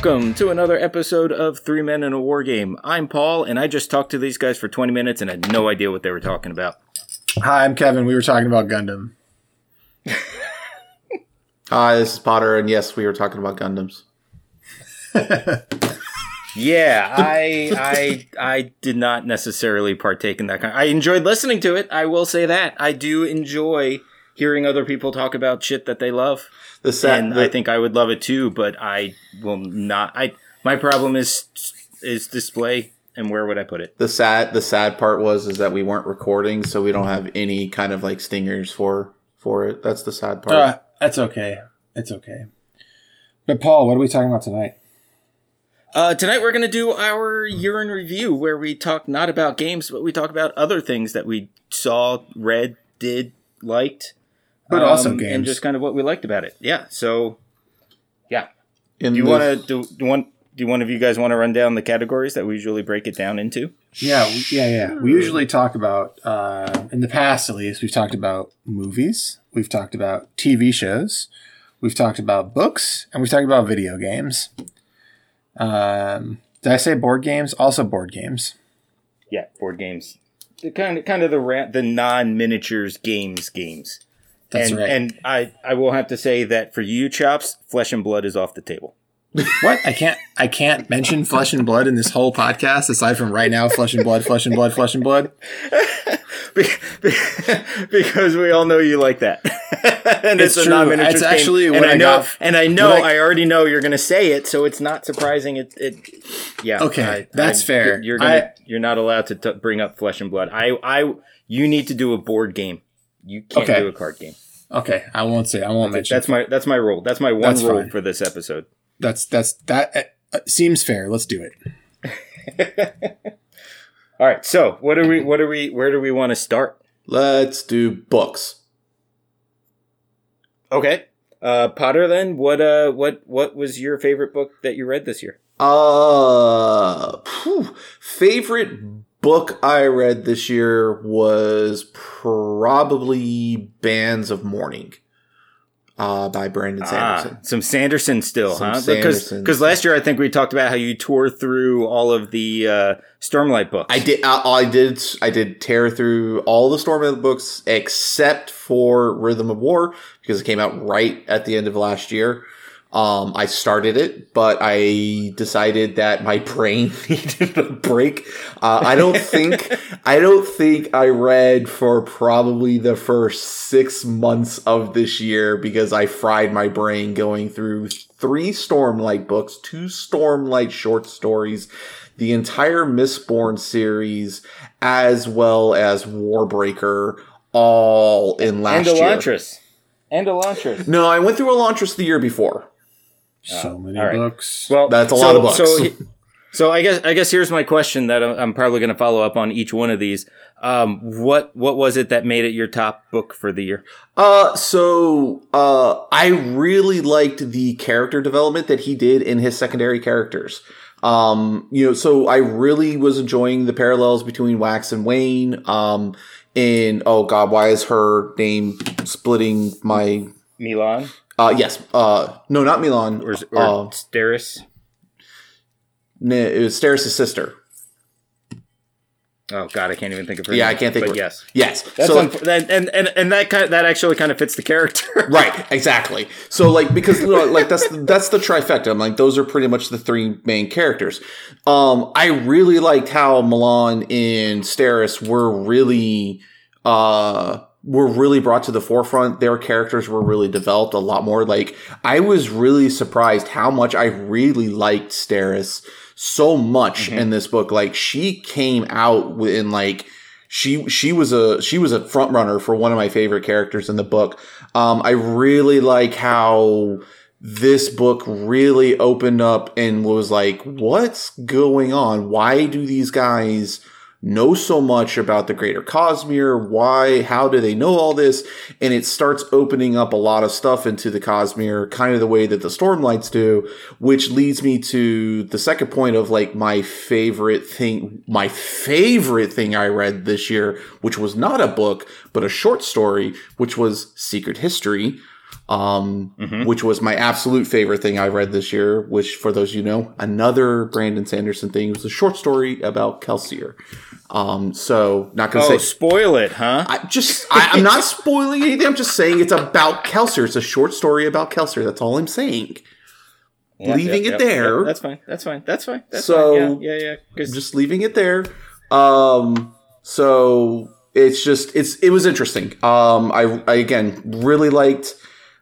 Welcome to another episode of Three Men in a War Game. I'm Paul, and I just talked to these guys for 20 minutes and had no idea what they were talking about. Hi, I'm Kevin. We were talking about Gundam. Hi, this is Potter, and yes, we were talking about Gundams. Yeah, I I I did not necessarily partake in that kind. I enjoyed listening to it. I will say that I do enjoy hearing other people talk about shit that they love, The sad, and the, I think I would love it too. But I will not. I my problem is is display and where would I put it? the sad the sad part was is that we weren't recording, so we don't have any kind of like stingers for for it. That's the sad part. Uh, that's okay. It's okay. But Paul, what are we talking about tonight? Uh, tonight we're going to do our year in review, where we talk not about games, but we talk about other things that we saw, read, did, liked, But also games and just kind of what we liked about it. Yeah. So, yeah. In Do you want to do, do one? Do one of you guys want to run down the categories that we usually break it down into? Yeah, we- yeah, yeah. We usually talk about, uh, in the past at least, we've talked about movies, we've talked about TV shows, we've talked about books, and we've talked about video games. Um, did I say board games? Also board games. Yeah, board games. The kind of kind of the ra- the non miniatures games games. That's and, right. And I I will have to say that for you, chops, flesh and blood is off the table. what? I can't. I can't mention flesh and blood in this whole podcast aside from right now. Flesh and blood. Flesh and blood. Flesh and blood. Be- be- because we all know you like that. and it's, It's a non-miniatures It's game. actually and I I know, got- and I know, I- I, already know you're going to say it, so it's not surprising. It, it yeah. Okay, I- that's fair. You're gonna, you're not allowed to t- bring up flesh and blood. I, I, you need to do a board game. You can't Okay. do a card game. Okay, I won't say. I won't mention. That's my, that's my rule. That's my one That's rule fine. for this episode. That's that's that uh, seems fair. Let's do it. All right. So what do we, what do we, where do we want to start? Let's do books. Okay. Uh, Potter, then what, uh, what, what was your favorite book that you read this year? Uh, phew. favorite book I read this year was probably Bands of Mourning, uh, by Brandon Sanderson. Ah, some Sanderson still, Some huh? Because Sanderson. because last year I think we talked about how you tore through all of the uh, Stormlight books. I did. I, I did. I did tear through all the Stormlight books except for Rhythm of War because it came out right at the end of last year. Um, I started it, but I decided that my brain needed a break. Uh, I don't think. I don't think I read for probably the first six months of this year because I fried my brain going through three Stormlight books, two Stormlight short stories, the entire Mistborn series, as well as Warbreaker, all in last year. and year. Elantris. And Elantris. No, I went through Elantris the year before. So many all right. books. Well, That's a so- lot of books. So, so I guess I guess here's my question that I'm, I'm probably going to follow up on each one of these. Um, what what was it that made it your top book for the year? Uh, so, uh, I really liked the character development that he did in his secondary characters. Um, you know, so I really was enjoying the parallels between Wax and Wayne. Um, in, oh god, why is her name splitting my, Milan uh, yes, uh, no, not Milan, or, or uh, Steris? no, it was Steris' sister. Oh God, I can't even think of her. Yeah, name, I can't think of her. yes, Yes. that's so, unf- that, and and and that kind that actually kind of fits the character. right exactly so like because like that's that's the trifecta i'm like those are pretty much the three main characters um i really liked how milan and steris were really uh were really brought to the forefront their characters were really developed a lot more like i was really surprised how much i really liked steris so much in this book like she came out in like she she was a she was a front runner for one of my favorite characters in the book. Um, I really like how this book really opened up and was like, what's going on? Why do these guys know so much about the greater Cosmere? Why, how do they know all this? And it starts opening up a lot of stuff into the Cosmere, kind of the way that the Stormlights do, which leads me to the second point of like my favorite thing, my favorite thing I read this year, which was not a book, but a short story, which was Secret History um, which was my absolute favorite thing I read this year. Which, for those you know, another Brandon Sanderson thing was a short story about Kelsier. Um, so not gonna Oh, say spoil it, huh? I just I, I'm not spoiling anything. I'm just saying it's about Kelsier. It's a short story about Kelsier. That's all I'm saying. Leaving yeah, it yeah, there. that's fine. That's fine. That's fine. That's So- fine. Yeah, yeah, yeah. just leaving it there. Um, so it's just it's it was interesting. Um, I, I again really liked.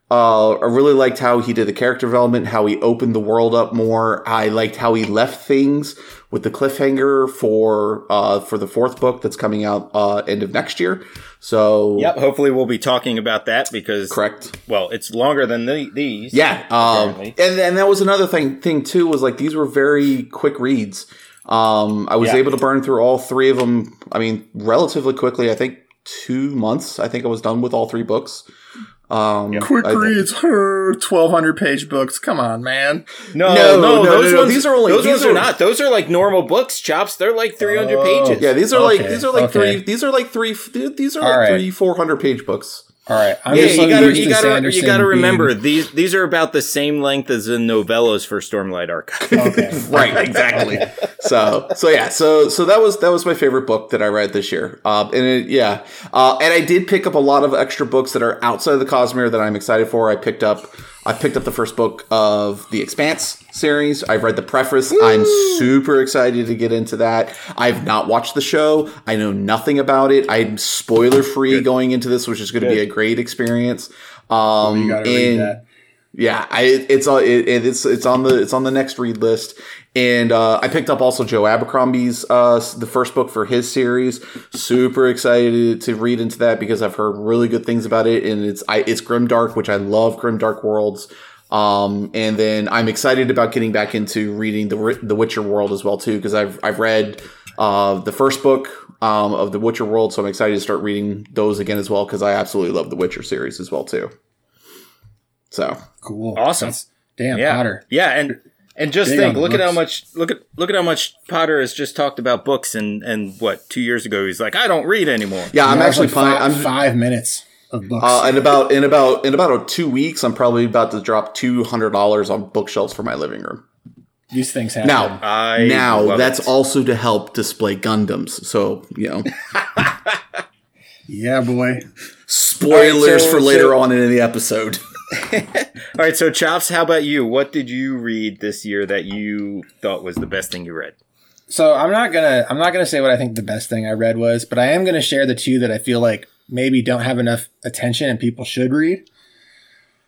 Uh, I really liked how he did the character development, how he opened the world up more. I liked how he left things with the cliffhanger for uh for the fourth book that's coming out uh end of next year. So Yep. Hopefully, we'll be talking about that because correct. Well, it's longer than the, these. Yeah, um, and and that was another thing thing too was like these were very quick reads. Um, I was Yeah. able to burn through all three of them. I mean, relatively quickly. I think two months. I think I was done with all three books. Um, Quick I- reads, her 1,200 page books. Come on, man. No, No, no, no, no, those no, ones. these are only- those these ones are- are not. Those are like normal books. Chops. They're like three hundred Oh. pages. Yeah, these are like these are like okay. three. These are like three. These are All like right. three four hundred page books. All right. I'm Yeah, just you gotta, you gotta, you gotta being- remember these. These are about the same length as the novellas for Stormlight Archive. Okay. right exactly so so yeah so so that was that was my favorite book that i read this year uh, and it, yeah uh, and i did pick up a lot of extra books that are outside of the cosmere that i'm excited for i picked up i picked up the first book of the expanse series. I've read the preface. I'm super excited to get into that. I've not watched the show. I know nothing about it. I'm spoiler free going into this which is going to be a great experience. Um You gotta read and- that. Yeah, I, it's on it, it's it's on the it's on the next read list, and uh, I picked up also Joe Abercrombie's uh, the first book for his series. Super excited to read into that because I've heard really good things about it, and it's I, it's grimdark, which I love grimdark worlds. Um, and then I'm excited about getting back into reading the the Witcher world as well too because I've I've read uh, the first book um, of the Witcher world, so I'm excited to start reading those again as well because I absolutely love the Witcher series as well too. So Cool. Awesome. That's- damn, yeah, Potter. yeah, and and just Big think, on look at how much look at look at how much Potter has just talked about books, and and what two years ago he's like, I don't read anymore. yeah, I'm That's actually like fine. five, I'm five minutes of books. Uh, in about in about in about two weeks, I'm probably about to drop two hundred dollars on bookshelves for my living room. These things happen. Now, I now that's it. also to help display Gundams. So you know, Yeah, boy. spoilers All right, so- for later so- on in the episode. All right, so Chops, how about you? What did you read this year that you thought was the best thing you read? So I'm not gonna I'm not gonna say what I think the best thing I read was, but I am gonna share the two that I feel like maybe don't have enough attention and people should read.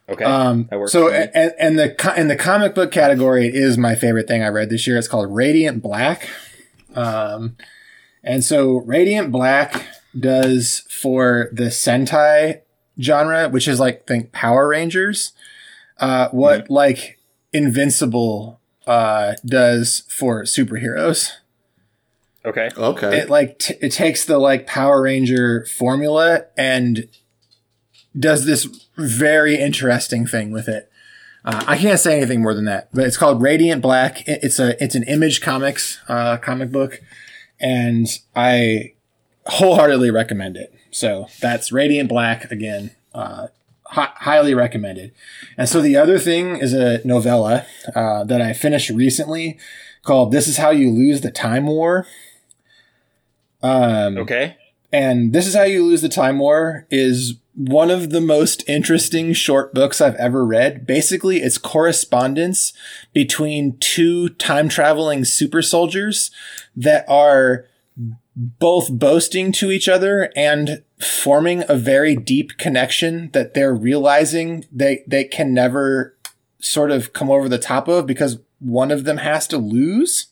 Okay, Um, so and, and the in the comic book category, it is my favorite thing I read this year. It's called Radiant Black. Um, and so Radiant Black does for the Sentai genre, which is like think Power Rangers, uh, what like Invincible uh, does for superheroes okay, Okay, it like t- it takes the like Power Ranger formula and does this very interesting thing with it. Uh, I can't say anything more than that, but it's called Radiant Black. It's a it's an Image Comics uh, comic book, and I wholeheartedly recommend it. So that's Radiant Black again. Uh, hi- highly recommended. And so the other thing is a novella uh, that I finished recently called "This Is How You Lose the Time War." Um, okay. and This Is How You Lose the Time War is one of the most interesting short books I've ever read. Basically, it's correspondence between two time traveling super soldiers that are both boasting to each other and forming a very deep connection that they're realizing they, they can never sort of come over the top of because one of them has to lose.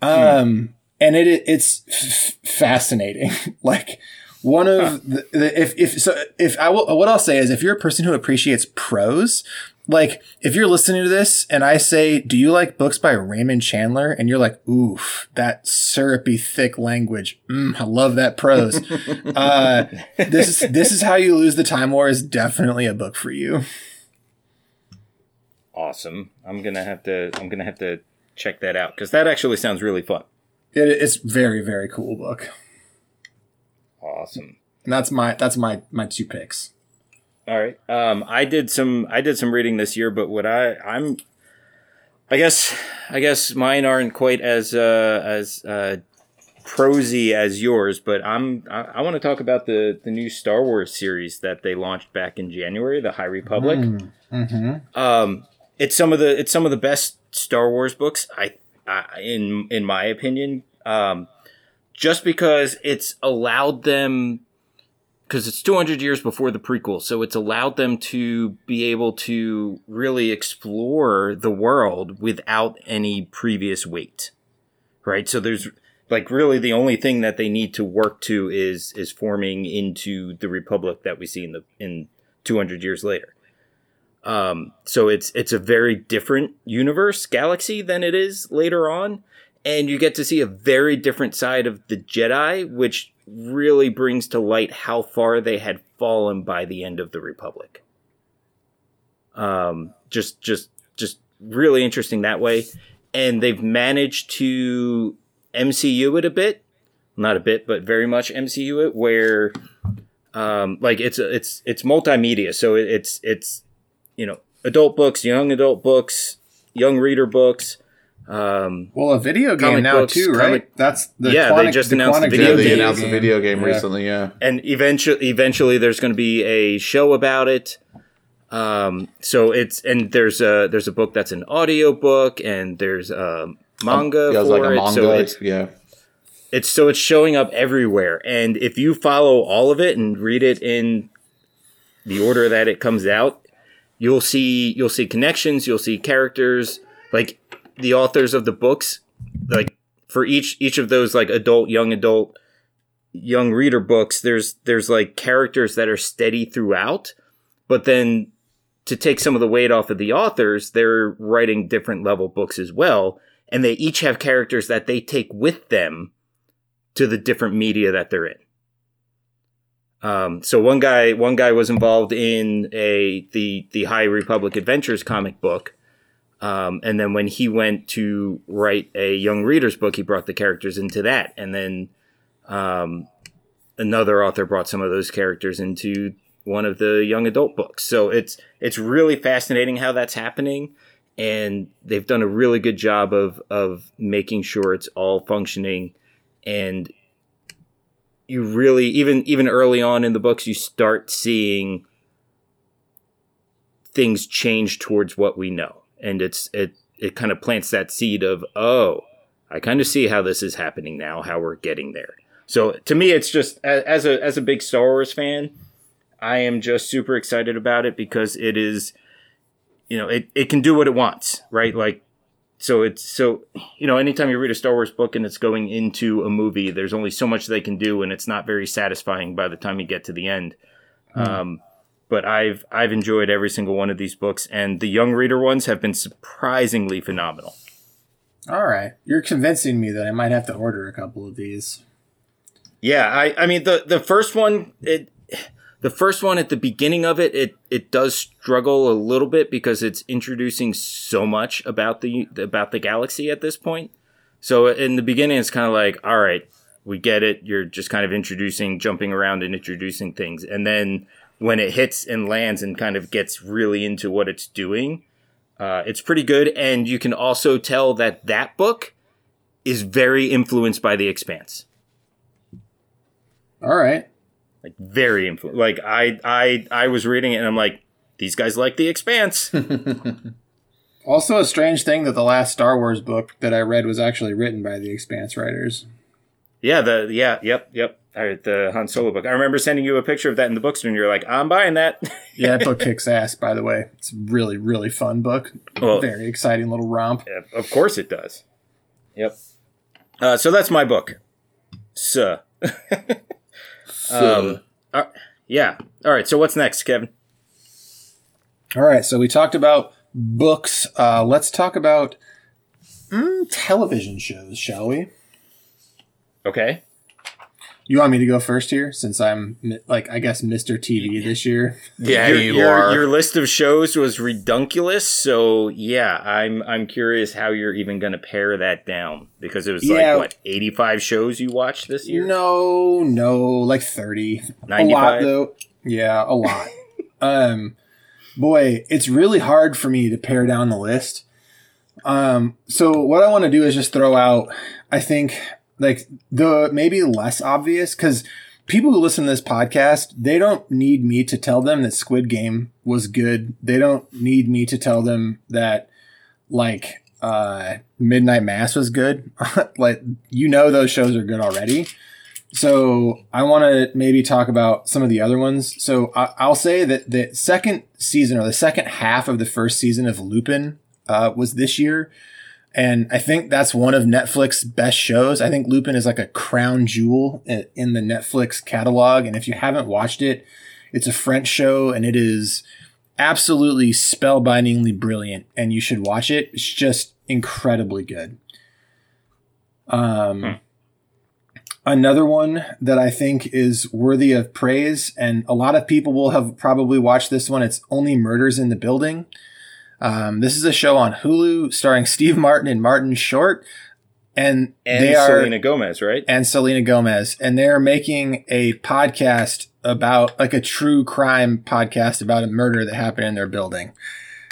Um, and it it's f- fascinating. like one of the, the if if so if I will what I'll say is if you're a person who appreciates prose, like if you're listening to this and I say, "Do you like books by Raymond Chandler?" and you're like, "Oof, that syrupy thick language. Mm, I love that prose." uh, this is this is how you lose the time war is definitely a book for you. Awesome. I'm gonna have to. I'm gonna have to check that out because that actually sounds really fun. It, it's very very cool book, Awesome. and that's my that's my my two picks. All right. Um, I did some I did some reading this year, but what I I'm I guess I guess mine aren't quite as uh, as uh, prosy as yours, but I'm I, I want to talk about the the new Star Wars series that they launched back in January, the High Republic. Mm-hmm. Um, it's some of the it's some of the best Star Wars books I, I in in my opinion. Um, just because it's allowed them because it's 200 years before the prequel, so it's allowed them to be able to really explore the world without any previous weight, right? So there's like really the only thing that they need to work to is is forming into the republic that we see in the in 200 years later. Um, so it's it's a very different universe galaxy than it is later on, and you get to see a very different side of the Jedi, which really brings to light how far they had fallen by the end of the Republic. Um, just, just, just really interesting that way, and they've managed to MCU it a bit, not a bit, but very much MCU it, where, um, like it's it's it's multimedia, so it's it's you know adult books, young adult books, young reader books. Um, Well, a video game Comic now books, too, right? comic- That's the Yeah, they just the announced the Quantic video Yeah, Dream they announced a video game Yeah. recently. Yeah. and eventually eventually there's going to be a show about it um so it's and there's a there's a book that's an audio book and there's a manga Yeah, it for like a it manga. so it's yeah. it's so it's showing up everywhere and if you follow all of it and read it in the order that it comes out you'll see you'll see connections you'll see characters like the authors of the books like for each each of those like adult young adult young reader books there's there's like characters that are steady throughout but then to take some of the weight off of the authors they're writing different level books as well and they each have characters that they take with them to the different media that they're in. Um, so one guy one guy was involved in a the the High Republic Adventures comic book um, and then when he went to write a young reader's book, he brought the characters into that. And then um, another author brought some of those characters into one of the young adult books. So it's it's really fascinating how that's happening, and they've done a really good job of of making sure it's all functioning. And you really even even early on in the books, you start seeing things change towards what we know and it's it it kind of plants that seed of oh i kind of see how this is happening now how we're getting there. So to me it's just as a as a big star wars fan i am just super excited about it because it is you know it, it can do what it wants right? Like so it's so you know anytime you read a star wars book and it's going into a movie there's only so much they can do and it's not very satisfying by the time you get to the end. Um, but I've I've enjoyed every single one of these books, and the young reader ones have been surprisingly phenomenal. All right, you're convincing me that I might have to order a couple of these. Yeah, I I mean the the first one it the first one at the beginning of it it it does struggle a little bit because it's introducing so much about the about the galaxy at this point. So in the beginning it's kind of like all right, we get it. You're just kind of introducing, jumping around and introducing things. And then when it hits and lands and kind of gets really into what it's doing, uh, it's pretty good. And you can also tell that that book is very influenced by The Expanse. All right, Like very influenced. Like I, I, I was reading it and I'm like, these guys like The Expanse. Also, a strange thing that the last Star Wars book that I read was actually written by the Expanse writers. yeah, the yeah, yep, yep. Right, the Han Solo book. I remember sending you a picture of that in the bookstore, and you're like, "I'm buying that." Yeah, that book kicks ass, by the way. It's a really, really fun book. Well- Very exciting little romp. Yeah, of course it does. Yep. Uh, so that's my book. So, um, uh, yeah. All right. So what's next, Kevin? All right, so we talked about books. Uh, let's talk about mm, television shows, shall we? Okay. You want me to go first here, since I'm like I guess Mr. TV this year. Yeah, your, you your, are. Your list of shows was redunculous. So yeah, I'm I'm curious how you're even going to pare that down because it was Yeah. like what 85 shows you watched this year. No, no, like thirty. A lot though. Yeah, a lot. Um, boy, it's really hard for me to pare down the list. Um, so what I want to do is just throw out, I think, like the maybe less obvious because people who listen to this podcast, they don't need me to tell them that Squid Game was good. They don't need me to tell them that like uh Midnight Mass was good. like you know those shows are good already. So I want to maybe talk about some of the other ones. So I, will say that the second season or the second half of the first season of Lupin uh, was this year. And I think that's one of Netflix's best shows. I think Lupin is like a crown jewel in the Netflix catalog. And if you haven't watched it, it's a French show and it is absolutely spellbindingly brilliant. And you should watch it. It's just incredibly good. Um, hmm. Another one that I think is worthy of praise, and a lot of people will have probably watched this one. It's Only Murders in the Building. Um, this is a show on Hulu starring Steve Martin and Martin Short. And, and they are Selena Gomez, right? And Selena Gomez. And they're making a podcast about like a true crime podcast about a murder that happened in their building.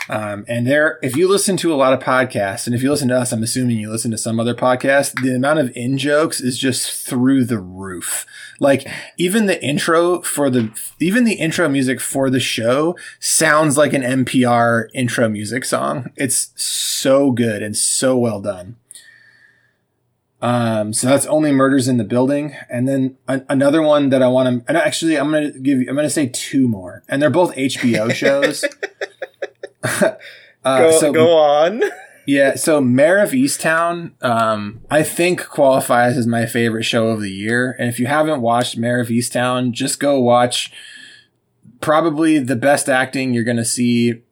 Um, and there, if you listen to a lot of podcasts, and if you listen to us, I'm assuming you listen to some other podcasts, the amount of in jokes is just through the roof. Like even the intro for the, even the intro music for the show sounds like an NPR intro music song. It's so good and so well done. Um, so that's only murders in the building, and then an- another one that I want to. And actually, I'm gonna give you. I'm gonna say two more, and they're both HBO shows. uh, go, so, go on. yeah, so Mare of Easttown, um, I think qualifies as my favorite show of the year. And if you haven't watched Mare of Easttown, just go watch probably the best acting you're going to see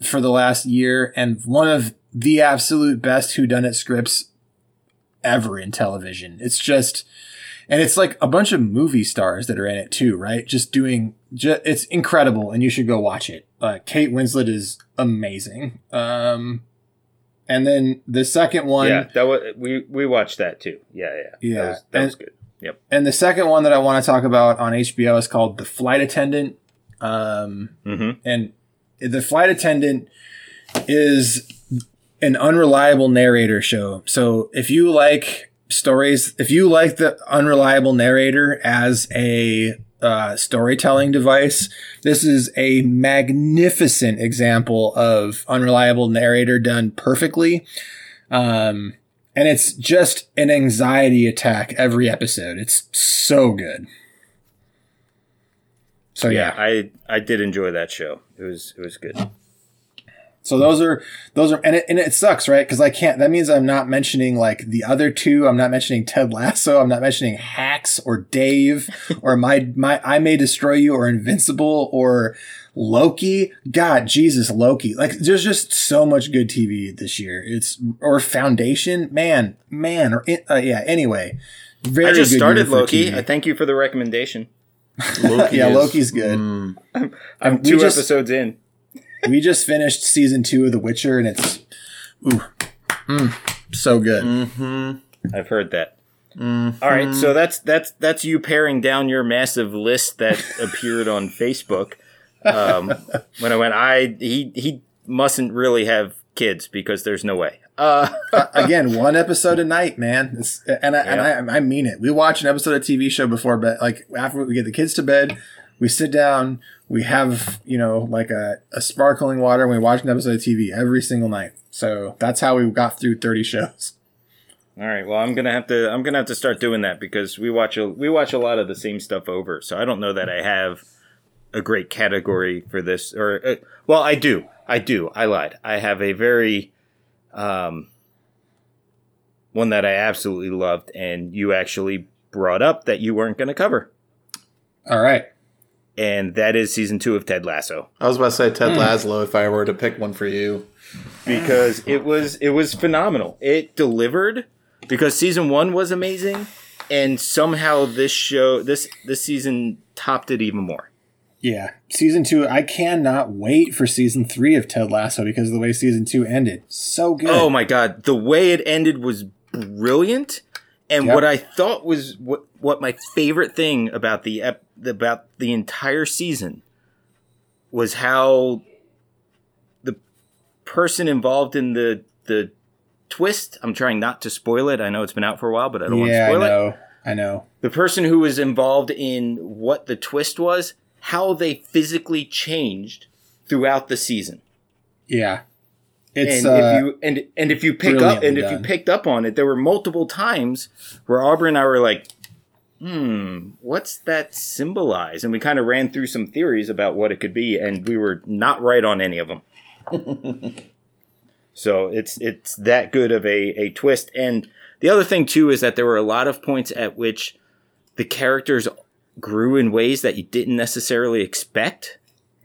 for the last year and one of the absolute best whodunit scripts ever in television. It's just and it's like a bunch of movie stars that are in it too, right? Just doing, just, it's incredible, and you should go watch it. Uh, Kate Winslet is amazing. Um, and then the second one, yeah, that was we we watched that too. Yeah, yeah, yeah, that was, that and, was good. Yep. And the second one that I want to talk about on HBO is called The Flight Attendant. Um, mm-hmm. and the flight attendant is an unreliable narrator show. So if you like stories, if you like the unreliable narrator as a uh, storytelling device, this is a magnificent example of unreliable narrator done perfectly. Um, and it's just an anxiety attack every episode. It's so good. So yeah, yeah I I did enjoy that show. It was it was good. So those are those are and it, and it sucks, right? Because I can't. That means I'm not mentioning like the other two. I'm not mentioning Ted Lasso. I'm not mentioning Hacks or Dave or my my I May Destroy You or Invincible or Loki. God, Jesus, Loki. Like there's just so much good TV this year. It's or Foundation, man, man, or uh, yeah. Anyway, very. Good. I just started Loki. I thank you for the recommendation. Loki yeah, is, Loki's good. Mm, I'm, I'm two just, episodes in we just finished season two of The Witcher, and it's ooh, mm, so good. Mm-hmm. I've heard that. Mm-hmm. All right, so that's that's that's you paring down your massive list that appeared on Facebook. Um, when I went, I he he mustn't really have kids because there's no way. Uh, again, one episode a night, man. It's, and I, yeah. and I, I mean it. We watch an episode of TV show before bed. Like after we get the kids to bed, we sit down, we have you know like a, a sparkling water and we watch an episode of tv every single night. So that's how we got through 30 shows. All right well i'm gonna have to i'm gonna have to start doing that because we watch a we watch a lot of the same stuff over. So i don't know that i have a great category for this or uh, well i do. I do. I lied. I have a very um one that i absolutely loved and you actually brought up that you weren't going to cover. All right and that is season two of Ted Lasso. I was about to say Ted mm. Lasso if I were to pick one for you, because it was it was phenomenal. It delivered because season one was amazing, and somehow this show this this season topped it even more. Yeah, season two. I cannot wait for season three of Ted Lasso because of the way season two ended. So good. Oh my god, the way it ended was brilliant. And yep. what I thought was what what my favorite thing about the ep- about the entire season was how the person involved in the the twist. I'm trying not to spoil it. I know it's been out for a while, but I don't yeah, want to spoil I it. I know. The person who was involved in what the twist was, how they physically changed throughout the season. Yeah. It's and uh, if you and and if you pick up and if you picked up on it, there were multiple times where Aubrey and I were like, "Hmm, what's that symbolize?" And we kind of ran through some theories about what it could be, and we were not right on any of them. so it's it's that good of a a twist. And the other thing too is that there were a lot of points at which the characters grew in ways that you didn't necessarily expect.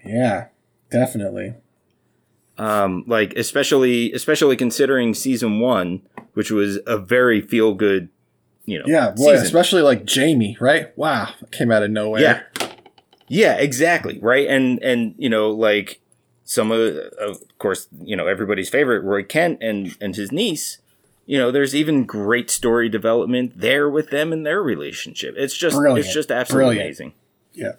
yeah, definitely. um, like especially especially considering season one, which was a very feel good, you know, Yeah, boy, season. especially like Jamie, right? Wow, came out of nowhere. yeah, yeah, exactly, right, and and you know, like some of, of course, you know, everybody's favorite Roy Kent and and his niece. You know, there's even great story development there with them and their relationship. It's just Brilliant. it's just absolutely Brilliant. amazing. Yeah.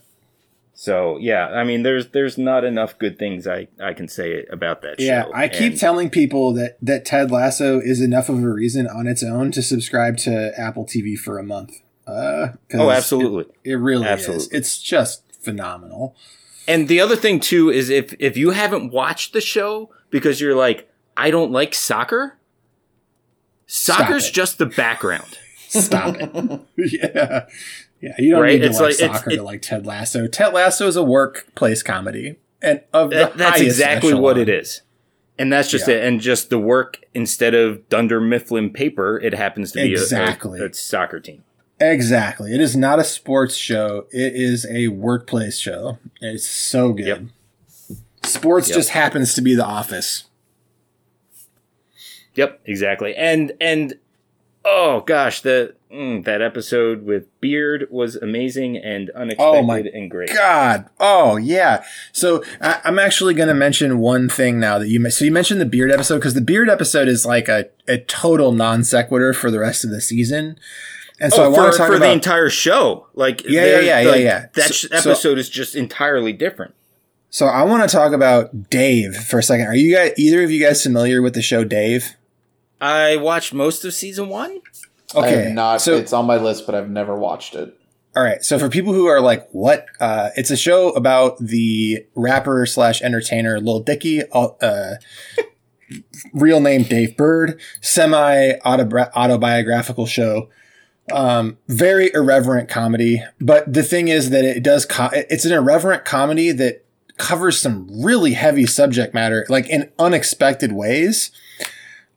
So yeah, I mean, there's there's not enough good things I I can say about that Yeah, show. Yeah, I keep And- telling people that that Ted Lasso is enough of a reason on its own to subscribe to Apple TV for a month. Uh, 'cause Oh, absolutely. It, it really is. Absolutely. It's just phenomenal. And the other thing too is if if you haven't watched the show because you're like I don't like soccer, soccer's just the background. Stop it. yeah. Yeah, you don't Right? need to It's like, it's- soccer it- to like Ted Lasso. Ted Lasso is a workplace comedy, and of the That- that's exactly what it is. And that's just Yeah. it. And just the work instead of Dunder Mifflin paper, it happens to be a- Exactly. a, a soccer team. Exactly. It is not a sports show. It is a workplace show. It's so good. Yep. Sports Yep. just happens to be the office. Yep, exactly. And and oh gosh, the mm, that episode with Beard was amazing and unexpected Oh my and great. God. Oh yeah. So I, I'm actually going to mention one thing now that you so you mentioned the beard episode because the beard episode is like a, a total non sequitur for the rest of the season. And so I oh, want to talk for about the entire show. Like Yeah, they're- yeah, yeah, like, yeah, yeah. That So- sh- so- episode is just entirely different. So I want to talk about Dave for a second. Are you guys either of you guys familiar with the show Dave? I watched most of season one. Have not. So it's on my list, but I've never watched it. All right. So for people who are like, what? Uh, it's a show about the rapper slash entertainer Lil Dicky, uh, real name Dave Burd, semi autobiographical show. Um, very irreverent comedy. But the thing is that it does, co- it's an irreverent comedy that covers some really heavy subject matter, like in unexpected ways.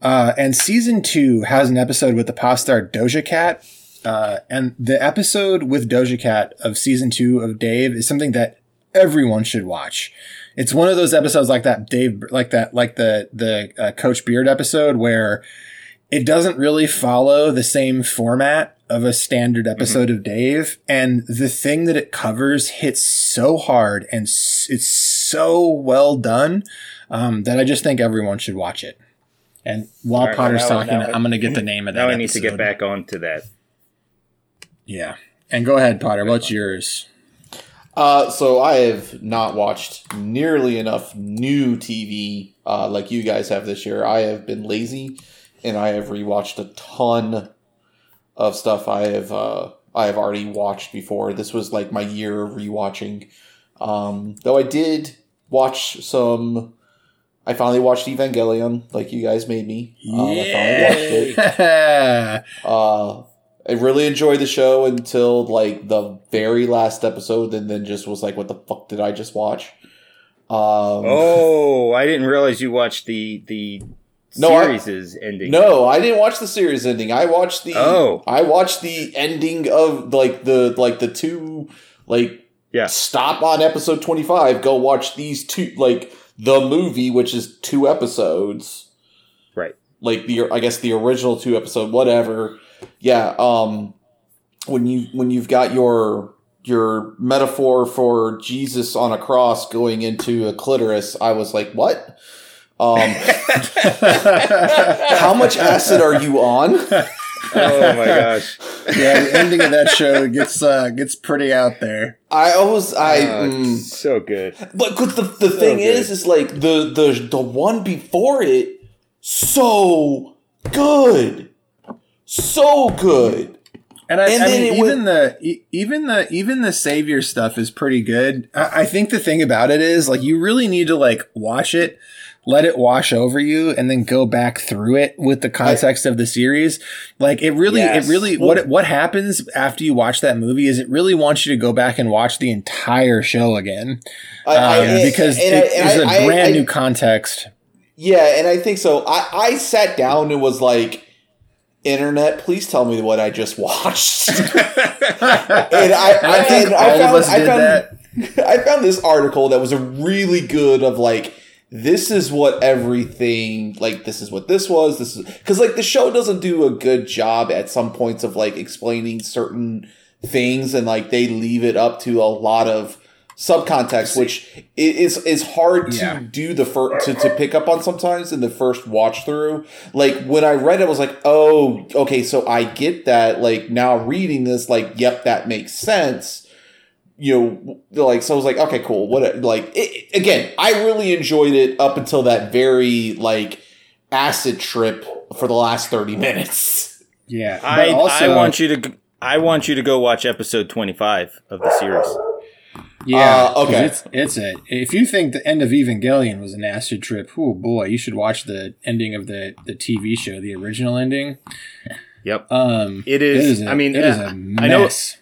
Uh, and season two has an episode with the pop star Doja Cat. Uh, and the episode with Doja Cat of season two of Dave is something that everyone should watch. It's one of those episodes like that Dave, like that, like the the uh, Coach Beard episode where it doesn't really follow the same format of a standard episode of Dave, and the thing that it covers hits so hard and s- it's so well done um, that I just think everyone should watch it. And while All right, Potter's now- talking, now- I'm going to get the name of that. Now I need to get back on to that. Yeah. And go ahead, Potter. What's yours? Uh, so I have not watched nearly enough new TV uh, like you guys have this year. I have been lazy, and I have rewatched a ton of stuff I have uh, I have already watched before. This was like my year of rewatching. Um, though I did watch some. I finally watched Evangelion, like you guys made me. Um, I finally watched it. Uh, I really enjoyed the show until like the very last episode, and then just was like, "What the fuck did I just watch?" Um, Oh, I didn't realize you watched the the No, I- series is ending. no, I didn't watch the series ending. I watched the Oh. I watched the ending of like the like the two like Yeah. stop on episode twenty five. Go watch these two like the movie, which is two episodes. Right. like the I guess the original two episode, whatever. Yeah, um when you when you've got your your metaphor for Jesus on a cross going into a clitoris, I was like, what? Um how much acid are you on? Oh my gosh. Yeah, the ending of that show gets uh, gets pretty out there. I always I Oh, mm, so good. But 'cause the the thing good. is, is like the the the one before it, so good, so good. And I, And I mean, it even the e- even the even the savior stuff is pretty good. I, I think the thing about it is like you really need to like watch it, let it wash over you, and then go back through it with the context of the series. Like it really, Yes. it really what what happens after you watch that movie is it really wants you to go back and watch the entire show again I, I- um, and- because I- it and is I- a I- brand I- new context. Yeah, and I think so. I I sat down and was like. Internet, please tell me what I just watched. and I, And I think all found, of us I did found, that. I found this article that was a really good of like this is what everything like this is what this was this is because like the show doesn't do a good job at some points of like explaining certain things and like they leave it up to a lot of subcontext which is is hard to Yeah. do the first to, to pick up on sometimes in the first watch through like when i read it I was like oh okay so i get that like now reading this like yep that makes sense you know, like so I was like, okay, cool. What like it, again? I really enjoyed it up until that very like acid trip for the last thirty minutes. Yeah, I also I want you to I want you to go watch episode 25 of the series. Yeah. Uh, 'cause okay. It's it's a if you think the end of Evangelion was an acid trip, oh boy, you should watch the ending of the the TV show, the original ending. Yep. Um, It is- a- I mean, it is uh, a I know- mess.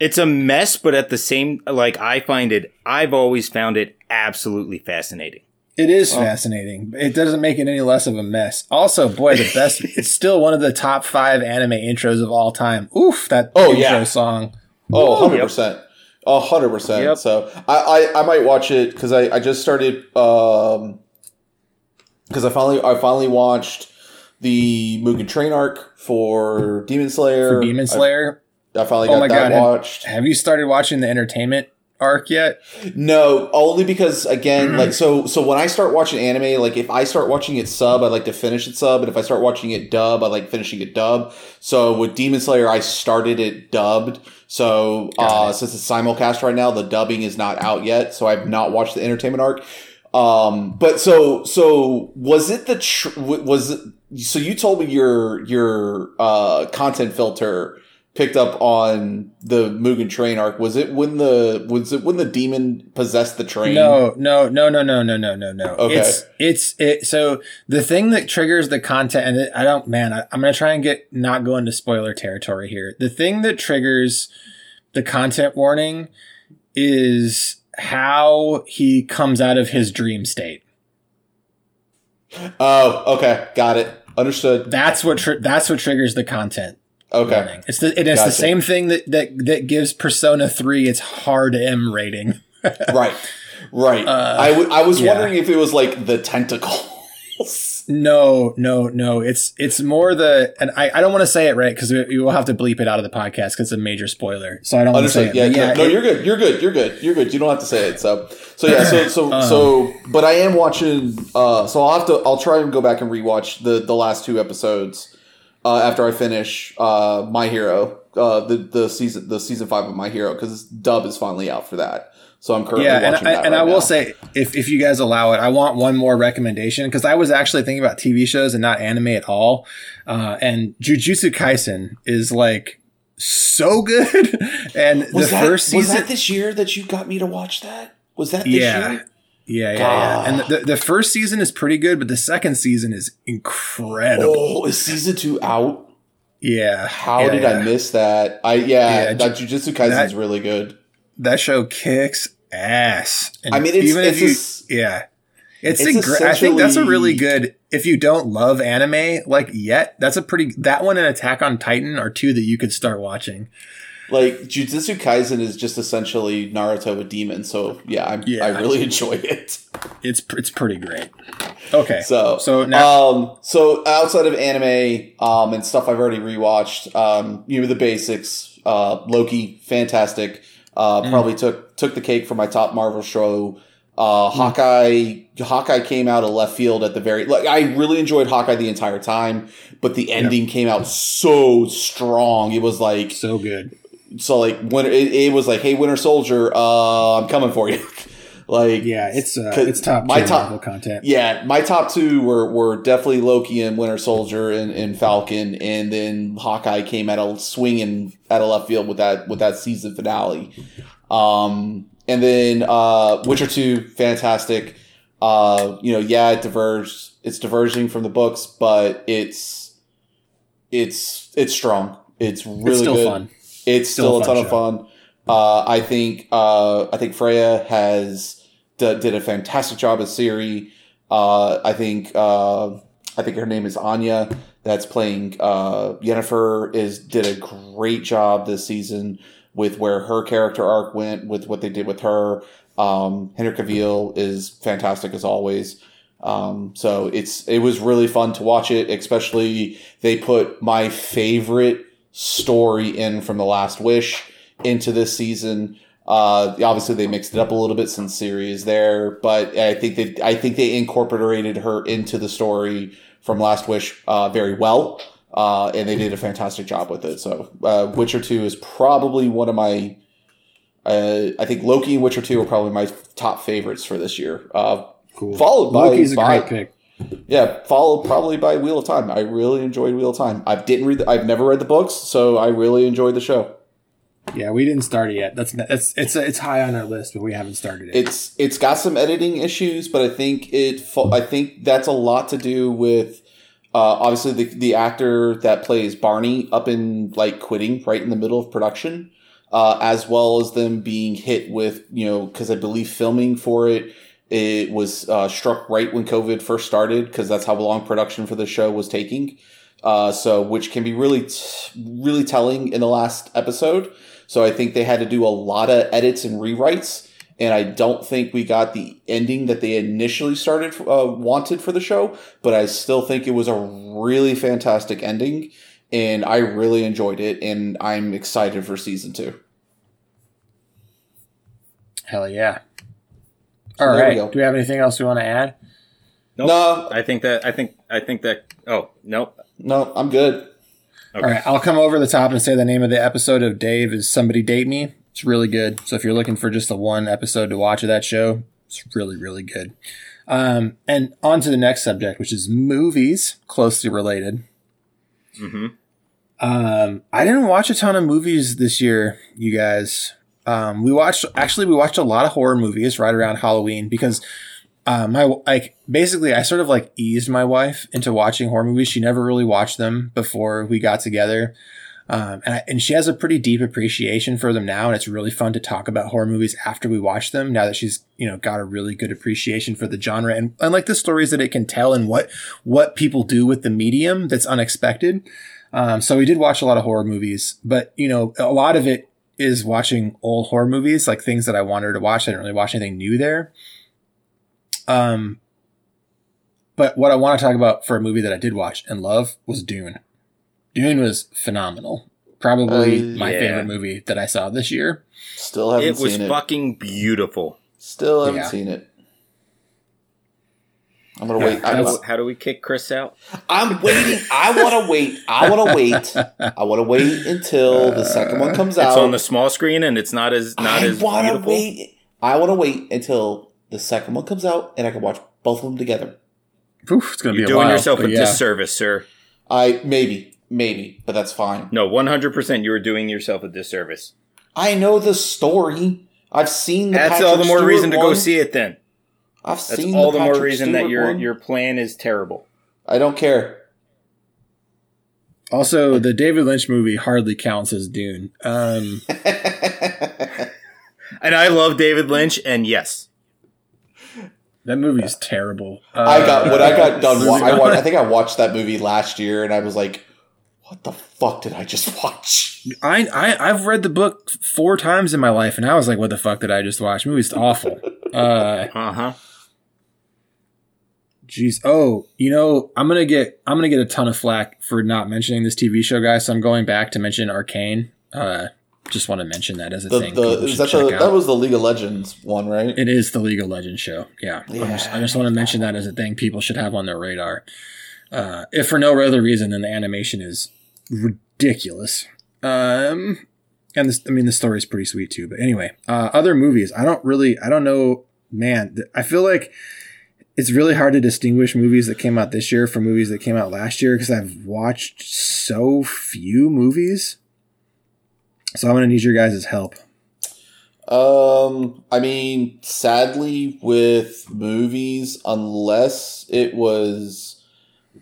It's a mess, but at the same like I find it I've always found it absolutely fascinating. It is fascinating. It doesn't make it any less of a mess. Also, boy, the best. it's still one of the top five anime intros of all time. Oof, that Oh, intro yeah. song. Oh, 100 percent. A hundred percent. Yep. So I, I I might watch it because I, I just started um because I finally I finally watched the Mugen Train arc for Demon Slayer. For Demon Slayer. I, I finally Oh got my that God, have- watched. Have you started watching the entertainment arc yet? No, only because again, like so so when I start watching anime, like if I start watching it sub, I like to finish it sub, and if I start watching it dub, I like finishing it dub. So with Demon Slayer, I started it dubbed. So uh, since it's simulcast right now, the dubbing is not out yet, so I've not watched the entertainment arc. Um, but so so was it the tr- was it, so you told me your your uh content filter picked up on the Mugen Train arc. Was it when the was it when the demon possessed the train? No, no, no, no, no, no, no, no, no. Okay. It's it's it. So the thing that triggers the content, and it, I don't, man, I, I'm gonna try and get not go into spoiler territory here. The thing that triggers the content warning is how he comes out of his dream state. Oh, okay, got it. Understood. That's what tri- that's what triggers the content Okay, warning. It's the it is Gotcha. the same thing that that that gives Persona Three its hard M rating. right, right. Uh, I, w- I was yeah. wondering if it was like the tentacles. No, no, no. It's it's more the and I, I don't want to say it right because we, we will have to bleep it out of the podcast because it's a major spoiler. So I don't want to say it. Yeah, but no, it- you're good. You're good. You're good. You're good. You don't have to say it. So, so yeah. So, so, Um. so. But I am watching. Uh, so I'll have to. I'll try and go back and rewatch the the last two episodes uh, after I finish uh, My Hero. Uh, the the season the season five of My Hero because dub is finally out for that. So I'm currently yeah, and watching I, that. and I will now. say if if you guys allow it, I want one more recommendation because I was actually thinking about TV shows and not anime at all. Uh, and Jujutsu Kaisen is like so good, and was the that first was that this year that you got me to watch that? Was that this Yeah. year? Yeah, yeah, yeah. And the, the first season is pretty good, but the second season is incredible. Oh, is season two out? Yeah. How yeah, did yeah. I miss that? I yeah, Yeah, that Jujutsu Kaisen is really good. that show kicks ass. And I mean, it's- even if it's you, a yeah, it's, it's a gr- I think that's a really good. If you don't love anime like yet, that's a pretty. That one and Attack on Titan are two that you could start watching. Like Jujutsu Kaisen is just essentially Naruto with demons. So yeah, I Yeah. I really enjoy it. It's it's pretty great. Okay, So so now um so outside of anime um and stuff I've already rewatched um you know the basics uh Loki fantastic uh Mm. probably took took the cake for my top Marvel show Uh, Hawkeye, Hawkeye came out of left field at the very. Like, I really enjoyed Hawkeye the entire time, but the ending came out so strong. It was like So good. So like when it, it was like, hey, Winter Soldier, uh, I'm coming for you. like Yeah, it's uh, it's top my top- content. yeah, my top two were, were definitely Loki and Winter Soldier and, and Falcon, and then Hawkeye came at a swinging at a left field with that with that season finale. Um, and then uh, Witcher two, fantastic. Uh, you know, yeah, it diverged. It's diverging from the books, but it's it's it's strong. It's really it's still good. fun. It's Still still, a a ton fun of fun. Uh, I think uh, I think Freya has d- did a fantastic job as Ciri. Uh, I think uh, I think her name is Anya. That's playing uh, Yennefer is did a great job this season with where her character arc went with what they did with her. Um, Henry Cavill is fantastic as always. Um, so it's it was really fun to watch it. Especially they put my favorite story in from the Last Wish into this season. Uh, obviously they mixed it up a little bit since Ciri is there, but I think they I think they incorporated her into the story from Last Wish uh, very well, uh, and they did a fantastic job with it. So uh, Witcher Two is probably one of my. Uh, I think Loki and Witcher Two are probably my top favorites for this year. Uh, Cool. followed by, Loki's a by great pick. Yeah, followed probably by Wheel of Time. I really enjoyed Wheel of Time. I didn't read. The, I've never read the books, so I really enjoyed the show. Yeah, we didn't start it yet. That's that's it's it's high on our list, but we haven't started it. It's it's got some editing issues, but I think it. I think that's a lot to do with. Uh, obviously, the the actor that plays Barney up in like quitting right in the middle of production, uh, as well as them being hit with you know because I believe filming for it it was uh, struck right when COVID first started because that's how long production for the show was taking. Uh, so which can be really t- really telling in the last episode. So I think they had to do a lot of edits and rewrites, and I don't think we got the ending that they initially started uh, wanted for the show. But I still think it was a really fantastic ending, and I really enjoyed it, and I'm excited for season two. Hell yeah. So All there we right. go. Do we have anything else we want to add? Nope. No, I think that I think I think that. Oh nope. no, I'm good. Okay. All right, I'll come over the top and say the name of the episode of Dave is Somebody Date Me. It's really good. So if you're looking for just the one episode to watch of that show, it's really, really good. Um, and on to the next subject, which is movies, closely related. hmm Um, I didn't watch a ton of movies this year, you guys. Um, we watched actually we watched a lot of horror movies right around Halloween because uh, my like basically I sort of like eased my wife into watching horror movies. She never really watched them before we got together. Um, and, I, and she has a pretty deep appreciation for them now, and it's really fun to talk about horror movies after we watch them. Now that she's you know got a really good appreciation for the genre and, and like the stories that it can tell and what what people do with the medium that's unexpected. Um, so we did watch a lot of horror movies, but you know, a lot of it is watching old horror movies, like things that I wanted to watch. I didn't really watch anything new there. Um, but what I want to talk about for a movie that I did watch and love was Dune. Dune was phenomenal. Probably Uh, my yeah. favorite movie that I saw this year. Still haven't It was seen it. It was fucking beautiful. Still haven't Yeah. seen it. I'm gonna Yeah, wait. I'm, How do we kick Chris out? I'm waiting. I want to wait. I want to wait. I want to wait until the second one comes out. It's on the small screen and it's not as not I as want to beautiful. wait. I want to wait until the second one comes out and I can watch both of them together. Oof, it's gonna You're be a doing while, yourself a yeah. disservice, sir. I maybe, maybe, but that's fine. No, one hundred percent. You are doing yourself a disservice. I know the story. I've seen the. That's Patrick all the more Stewart reason to go see it. Then I've that's seen all the, more Patrick reason that your one. your plan is terrible. I don't care. Also, the David Lynch movie hardly counts as Dune. Um, And I love David Lynch, and yes, that movie is terrible. I got when I got Uh, done. Wa- I, on. watched, I think I watched that movie last year, and I was like, "What the fuck did I just watch?" I, I I've read the book four times in my life, and I was like, "What the fuck did I just watch?" Movie's awful. Uh, uh huh. Jeez. Oh, you know, I'm gonna get I'm gonna get a ton of flack for not mentioning this TV show, guys. So I'm going back to mention Arcane. Uh, just want to mention that as a The, thing. the, is that the, that was the League of Legends one, right? It is the League of Legends show. Yeah. I'm just- I just want to mention that as a thing people should have on their radar. Uh, if for no other reason than the animation is ridiculous. Um, and this, I mean, the story is pretty sweet too. But anyway, uh, other movies. I don't really, I don't know, man. I feel like it's really hard to distinguish movies that came out this year from movies that came out last year because I've watched so few movies. So I'm going to need your guys' help. Um, I mean, sadly, with movies, unless it was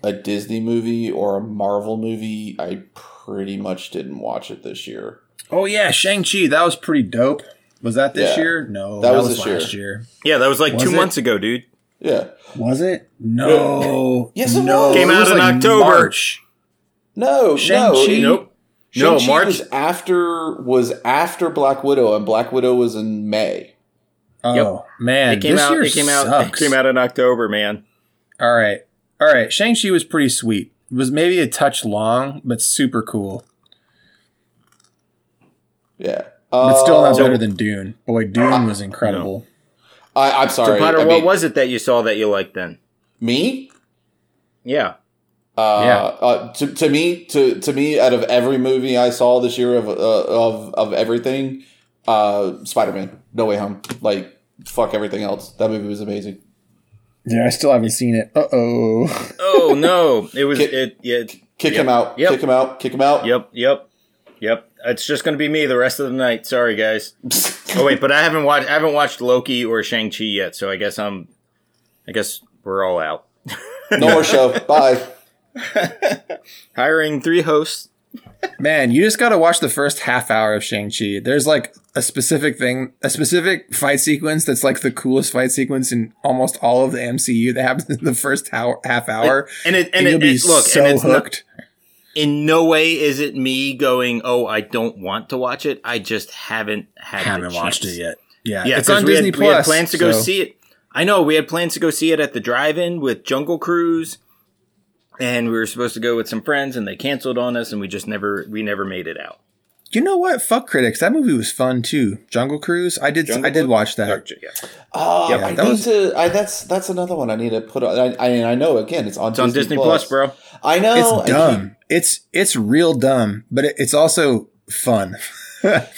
a Disney movie or a Marvel movie, I pretty much didn't watch it this year. Oh yeah, Shang Chi. That was pretty dope. Was that this Yeah. year? No, That that, was was, this last year. Yeah, that was like Was two it? months ago, dude. Yeah. Was it? No. Yes, it no. was. Came it out was in October. March. No, Shang-Chi? no. Nope. No, Shang-Chi March. was after was after Black Widow, and Black Widow was in May. Oh man, It came this out. year It came out. It came out in October, man. All right, all right. Shang Chi was pretty sweet. It was maybe a touch long, but super cool. Yeah, But still not Uh, better than Dune. Boy, Dune was incredible. I, I'm sorry. So Potter, I what mean, was it that you saw that you liked then? me? Yeah. Uh, Yeah. Uh, to, to me, to to me, out of every movie I saw this year of uh, of of everything, uh, Spider Man, No Way Home, like fuck everything else. That movie was amazing. Yeah, I still haven't seen it. Uh oh. Oh no, it was Get- it. Yeah. Kick Yep. him out. Yep. Kick him out. Kick him out. Yep. Yep. Yep. It's just gonna be me the rest of the night. Sorry, guys. Oh wait, but I haven't watched. I haven't watched Loki or Shang Chi yet, so I guess I'm. I guess we're all out. no more show. Bye. Hiring three hosts. Man, you just got to watch the first half hour of Shang-Chi. There's like a specific thing, a specific fight sequence that's like the coolest fight sequence in almost all of the MCU that happens in the first hour, half hour. And it and And it, it- look so and it's not, hooked. In no way is it me going, "Oh, I don't want to watch it." I just haven't had. haven't watched it yet. Yeah, Yeah, it's 'cause on we Disney had, Plus. We had plans to go so- see it. I know we had plans to go see it at the drive-in with Jungle Cruise, and we were supposed to go with some friends, and they canceled on us, and we just never we never made it out. You know what? Fuck critics. That movie was fun too. Jungle Cruise. I did. Jungle I did watch that. Or- yeah. Uh, Yeah, I that need was- to. I, that's that's another one I need to put on. I, I, I know again it's on. It's on Disney Plus, bro. I know. It's keep- dumb. It's it's real dumb, but it, it's also fun.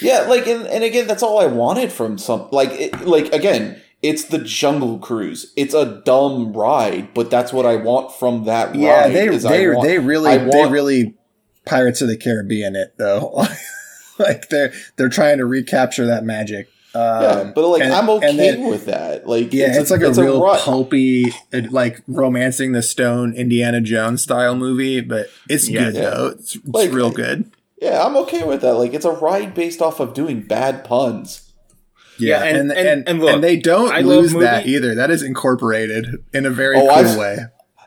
Yeah, like and, and again, that's all I wanted from some like it, like again, it's the Jungle Cruise. It's a dumb ride, but that's what I want from that yeah, ride. Yeah, they they want- they really I they really Pirates of the Caribbean it though. like they're they're trying to recapture that magic. Um, Yeah, but like and- I'm okay then- with that. Like Yeah, it's, like a it's real ri- pulpy, like romancing the stone Indiana Jones style movie, but it's Yeah. good Yeah. though. It's, it's Like- real good. Yeah, I'm okay with that. Like it's a ride based off of doing bad puns. Yeah, Yeah, and- and and- and, and, and they don't I lose that either. That is incorporated in a very Oh, cool I've- way.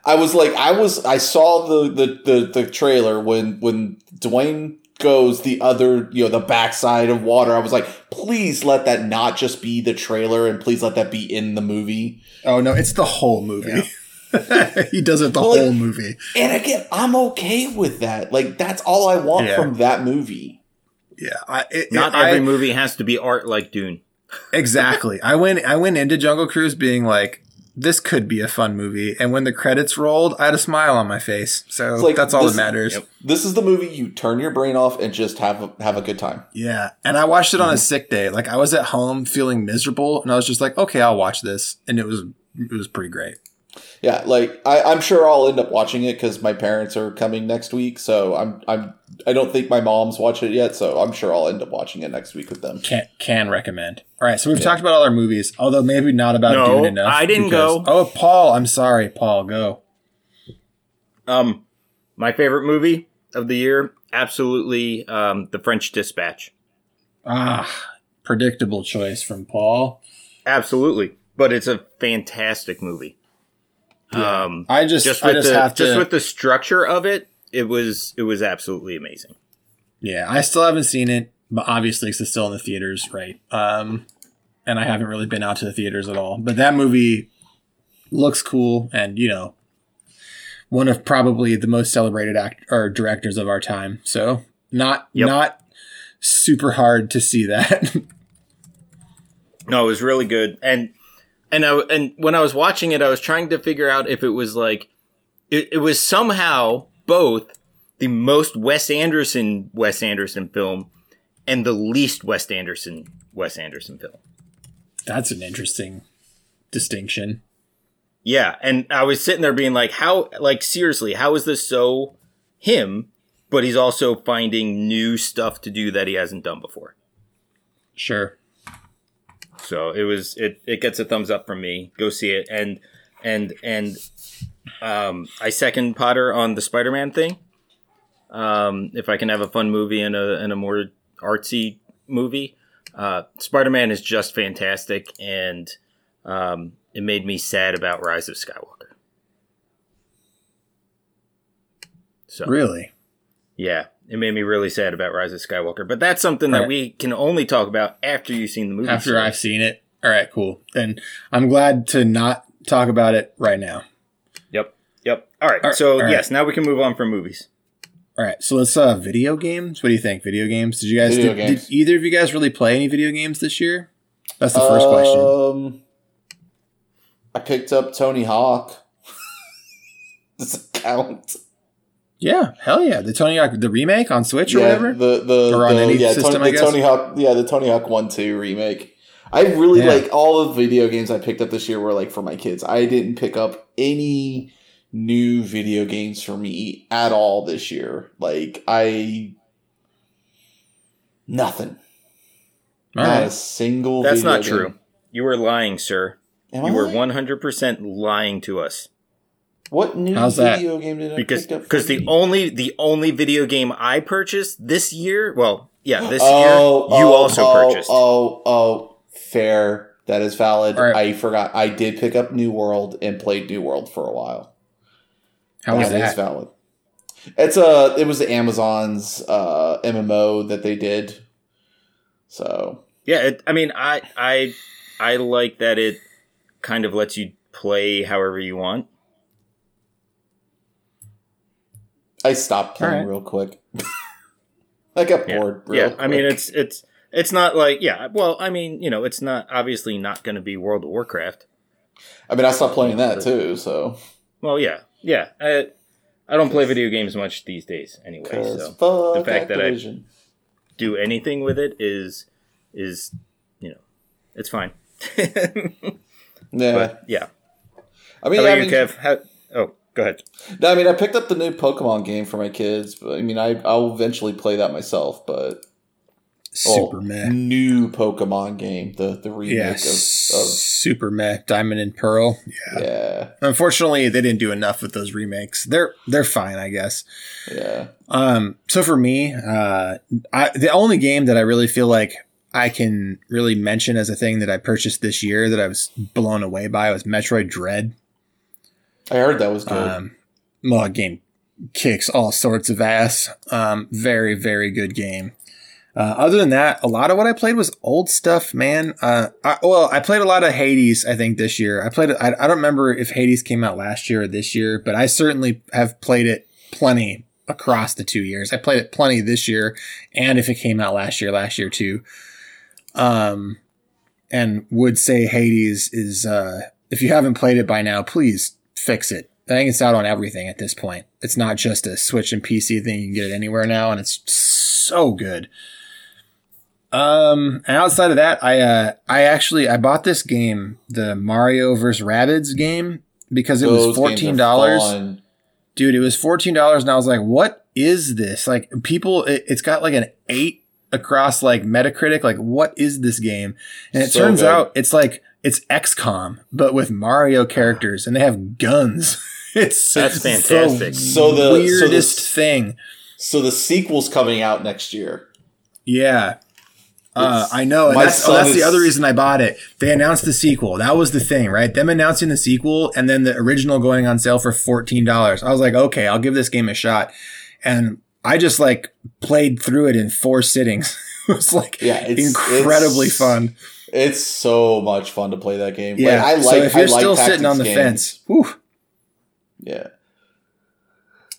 I was like, I was, I saw the the the, the trailer when when Dwayne goes the other, you know, the backside of water. I was like, please let that not just be the trailer, and please let that be in the movie. Oh no, it's the whole movie. he does it the Well, like- whole movie. And again, I'm okay with that. Like that's all I want Yeah. from that movie. Yeah, I, it, Not I- every movie has to be art like Dune. exactly. I went I went into Jungle Cruise being like, this could be a fun movie, and when the credits rolled, I had a smile on my face. So like, that's all this- that matters. Yep. This is the movie you turn your brain off and just have a, have a good time. Yeah, and I watched it Mm-hmm. on a sick day. Like I was at home feeling miserable, and I was just like, okay, I'll watch this, and it was it was pretty great. Yeah, like I, I'm sure I'll end up watching it because my parents are coming next week. So I'm I'm I don't think my mom's watched it yet. So I'm sure I'll end up watching it next week with them. Can can recommend. All right, so we've talked about all our movies, although maybe not about No, Dune enough. I didn't go. Oh, Paul, I'm sorry, Paul. Go. Um, my favorite movie of the year, absolutely, um, The French Dispatch. Ah, predictable choice from Paul. Absolutely, but it's a fantastic movie. Um, I just, just I with just the have to. just with the structure of it, it was it was absolutely amazing. yeah, I still haven't seen it, but obviously it's still in the theaters, right? Um, and I haven't really been out to the theaters at all. But that movie looks cool, and you know, one of probably the most celebrated act or directors of our time. So not Yep. not super hard to see that. No, it was really good, and and I and when I was watching it, I was trying to figure out if it was like it, it was somehow both the most Wes Anderson Wes Anderson film and the least Wes Anderson Wes Anderson film. That's an interesting distinction. Yeah, and I was sitting there being like, how like seriously, how is this so him? But he's also finding new stuff to do that he hasn't done before. Sure. So it was it it gets a thumbs up from me. Go see it and and and um I second Potter on the Spider-Man thing. Um if I can have a fun movie and a and a more artsy movie, uh Spider-Man is just fantastic and um it made me sad about Rise of Skywalker. So Really? yeah, it made me really sad about Rise of Skywalker. But that's something that we can only talk about after you've seen the movie. After so- I've seen it. All right, cool. And I'm glad to not talk about it right now. Yep. Yep. All right. All right, so all right. yes, now we can move on from movies. All right, so let's uh video games. What do you think? Video games? Did you guys did, did either of you guys really play any video games this year? That's the first question. Um, I picked up Tony Hawk. Does it count? Yeah, hell yeah. The Tony Hawk the remake on Switch or whatever? The the, Or on the- any yeah, system, Tony, I the guess? Tony Hawk yeah the Tony Hawk One Two remake. I really Yeah. like all the video games I picked up this year were like for my kids. I didn't pick up any new video games for me at all this year. Like I nothing. All not a single. That's video not game. true. You were lying, sir. Am I you were one hundred percent lying to us What new How's that? video game did I because pick up? because for the me? only the only video game I purchased this year, well, yeah, this oh, year you oh, also oh, purchased. Oh, oh, fair. That is valid. All right. I forgot. I did pick up New World and played New World for a while. How was is that? valid. It's a. It was the Amazon's uh, MMO that they did. So Yeah, it, I mean, I I I like that it kind of lets you play however you want. I stopped playing All right. real quick. I got Yeah, bored. Real yeah. I mean, it's it's it's not like yeah. Well, I mean, you know, it's not obviously not going to be World of Warcraft. I mean, I stopped playing that too. So Well, yeah, yeah. I I don't play video games much these days anyway. So fuck the fact that I- do anything with it is is you know it's fine. but yeah. yeah. I mean, How about I you, mean, Kev? How, go ahead. No, I mean, I picked up the new Pokemon game for my kids, but I mean, I I'll eventually play that myself. But Super oh, meh. new Pokemon game, the the remake Yeah, of, of super meh. Diamond and Pearl. Yeah. yeah, Unfortunately, they didn't do enough with those remakes. They're they're fine, I guess. yeah. Um, so for me, uh, I, the only game that I really feel like I can really mention as a thing that I purchased this year that I was blown away by was Metroid Dread. I heard that was good. Um, well, game kicks all sorts of ass. Um, very, very good game. Uh, other than that, a lot of what I played was old stuff, man. Uh, I, well, I played a lot of Hades, I think, this year. I played I, I don't remember if Hades came out last year or this year, but I certainly have played it plenty across the two years. I played it plenty this year, and if it came out last year, last year too. Um, and would say Hades is, uh, if you haven't played it by now, please fix it. I think it's out on everything at this point. It's not just a Switch and PC thing. You can get it anywhere now, and it's so good. Um, and outside of that, I uh, I actually I bought this game, the Mario vs. Rabbids game, because it Those was fourteen dollars. Dude, it was fourteen dollars, and I was like, "What is this?" Like, people, it, it's got like an eight across like Metacritic. Like, what is this game? And it So turns good. out it's like it's XCOM, but with Mario characters, and they have guns. it's That's fantastic. The So the- so the- weirdest thing. So the sequel's coming out next year. Yeah. Uh, I know. and That's, oh, son that's the other reason I bought it. They announced the sequel. That was the thing, right? Them announcing the sequel and then the original going on sale for $14. I was like, okay, I'll give this game a shot. And I just like played through it in four sittings. it was like Yeah, it's incredibly it's- fun. It's so much fun to play that game. Yeah. like, I like. so if you're like still sitting on the games. fence, whew, Yeah.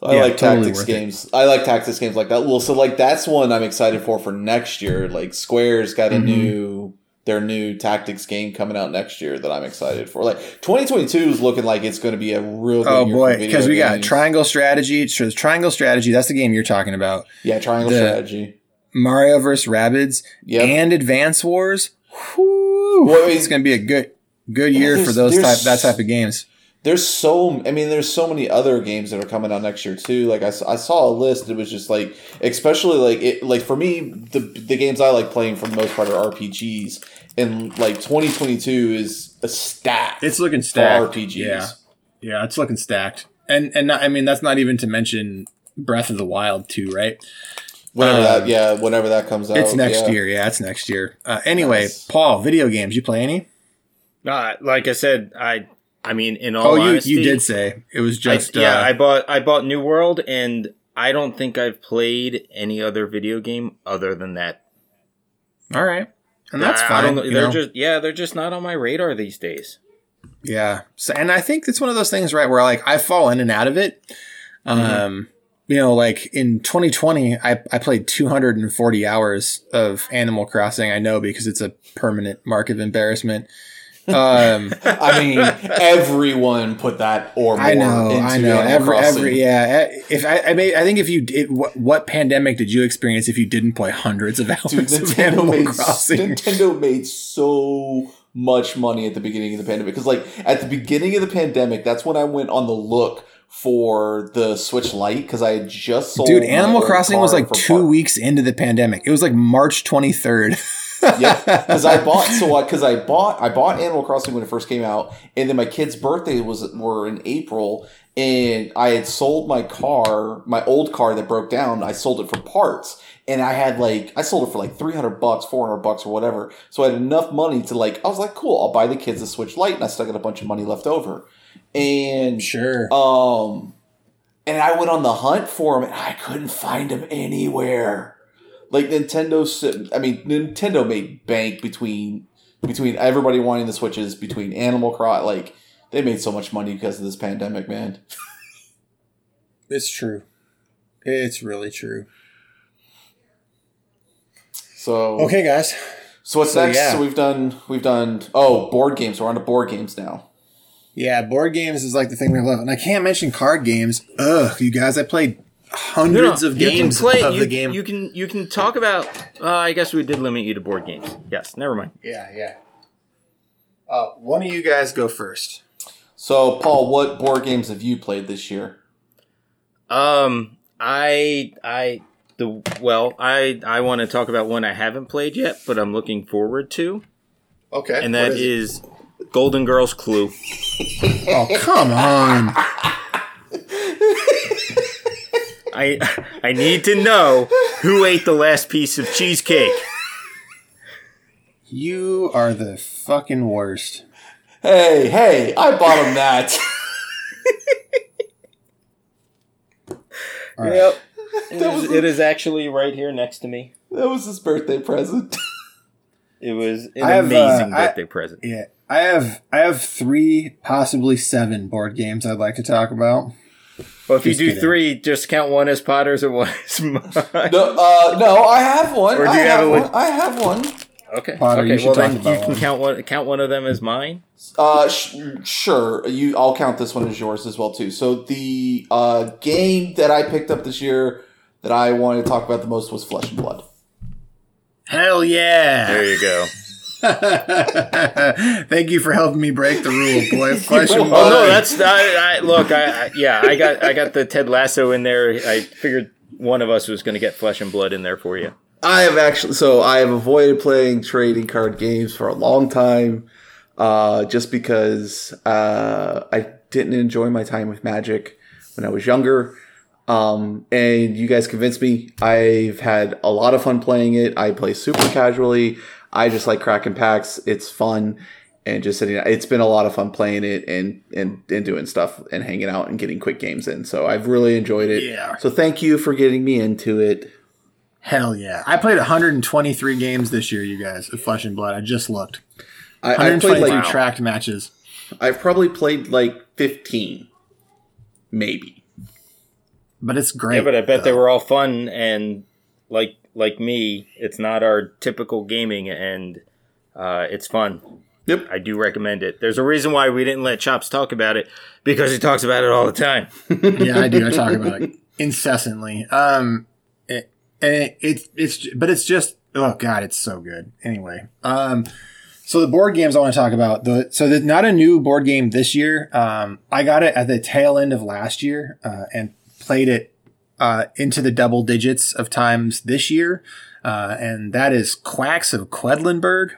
I Yeah, like totally tactics worth it. games. I like tactics games like that. Well, so like that's one I'm excited for for next year. Like Square's got a Mhm. new their new tactics game coming out next year that I'm excited for. Like 2022 is looking like it's going to be a real. Oh boy, because we got. Triangle Strategy. So Triangle Strategy, that's the game you're talking about. yeah triangle the- strategy. Mario vs. Rabbids Yep. and Advance Wars. Whew, Well, it's going to be a good good year for those type that type of games. There's so I mean there's so many other games that are coming out next year too. Like I, I saw a list. It was just like especially like it like for me the the games I like playing for the most part are RPGs and like 2022 is a stack. It's looking for stacked. RPGs. Yeah, yeah, it's looking stacked. And and not, I mean that's not even to mention Breath of the Wild too, right? Whenever Um, that yeah whenever that comes out. It's next yeah. year. Yeah, it's next year. Uh, anyway, Nice. Paul, video games. You play any? Uh, like I said, I I mean, in all Oh, you honesty, you did say it was I- just. yeah. uh, I bought I bought New World, and I don't think I've played any other video game other than that. all right, and that's I- I fine. don't know, they're know? just yeah, they're just not on my radar these days. Yeah. So, and I think it's one of those things, right, where like I fall in and out of it. Um, Mm-hmm. You know, like in 2020, I, I played 240 hours of Animal Crossing. I know because it's a permanent mark of embarrassment. Um, I mean everyone put that or more I know, into I know. Every, every, yeah. eh, If I, I mean, I think if you did, what, what pandemic did you experience if you didn't play hundreds of hours Dude, of Nintendo Animal made, Crossing? Nintendo made so much money at the beginning of the pandemic because, like, at the beginning of the pandemic, that's when I went on the look for the Switch Lite because I had just sold. Dude, Animal Crossing was like two part- weeks into the pandemic. It was like March 23rd. yeah, because I bought so what? because I bought I bought Animal Crossing when it first came out, and then my kid's birthday was were in April, and I had sold my car, my old car that broke down. I sold it for parts, and I had like I sold it for like three hundred bucks, four hundred bucks, or whatever. So I had enough money to like I was like, cool, I'll buy the kids a Switch Lite, and I still got a bunch of money left over, and Sure. um, and I went on the hunt for them, and I couldn't find them anywhere. Like Nintendo, I mean Nintendo made bank between between everybody wanting the Switches, between Animal Crossing. Like they made so much money because of this pandemic, man. It's true. It's really true. So Okay, guys. so what's So, next? yeah. So we've done we've done oh board games. We're on to board games now. Yeah, board games is like the thing we love, and I can't mention card games. Ugh, you guys, I played hundreds of you games can play, of you, the game. You can you can talk about. Uh, I guess we did limit you to board games. Yes, never mind. yeah, yeah. Uh, one of you guys go first. So Paul, what board games have you played this year? Um, I I the well, I I want to talk about one I haven't played yet, but I'm looking forward to, Okay, and that is Golden Girls Clue. Oh, come on! I I need to know who ate the last piece of cheesecake. You are the fucking worst. Hey, hey, I bought him that. All right. Yep. It is, it is actually right here next to me. that was his birthday present. It was an I have, uh, amazing I- birthday present. Yeah, I have I have three, possibly seven board games I'd like to talk about. Well, if you do kidding. three, just count one as Potter's and one as mine. No, uh, no, I have one. Or do I you have have a one. I have one. Okay. Potter, you okay. should Well, talk then about you can one. count one. Count one of them as mine. Uh, sh- sure. You, I'll count this one as yours as well too. So the uh, game that I picked up this year that I wanted to talk about the most was Flesh and Blood. Hell yeah! There you go. Thank you for helping me break the rule, boy. Flesh and Oh blood. no, that's I, I, look. I, I yeah, I got I got the Ted Lasso in there. I figured one of us was going to get Flesh and Blood in there for you. I have actually, so I have avoided playing trading card games for a long time, uh, just because uh, I didn't enjoy my time with Magic when I was younger. Um, and you guys convinced me. I've had a lot of fun playing it. I play super casually. I just like cracking packs. It's fun and just sitting. It's been a lot of fun playing it and and and doing stuff and hanging out and getting quick games in. So I've really enjoyed it. Yeah. So thank you for getting me into it. Hell yeah! I played 123 games this year, you guys, of Flesh and Blood. I just looked. I, I played 123 like tracked matches. I've probably played like 15, maybe. but it's great. Yeah, but I bet they were all fun and like like me, it's not our typical gaming and uh, it's fun. Yep. I do recommend it. There's a reason why we didn't let Chops talk about it because he talks about it all the time. yeah, I do. I talk about it incessantly. Um, it, and it, it's it's but it's just oh god, it's so good. Anyway, um, so the board games I want to talk about the so there's not a new board game this year. Um, I got it at the tail end of last year uh, and played it uh, into the double digits of times this year, uh, and that is Quacks of Quedlinburg.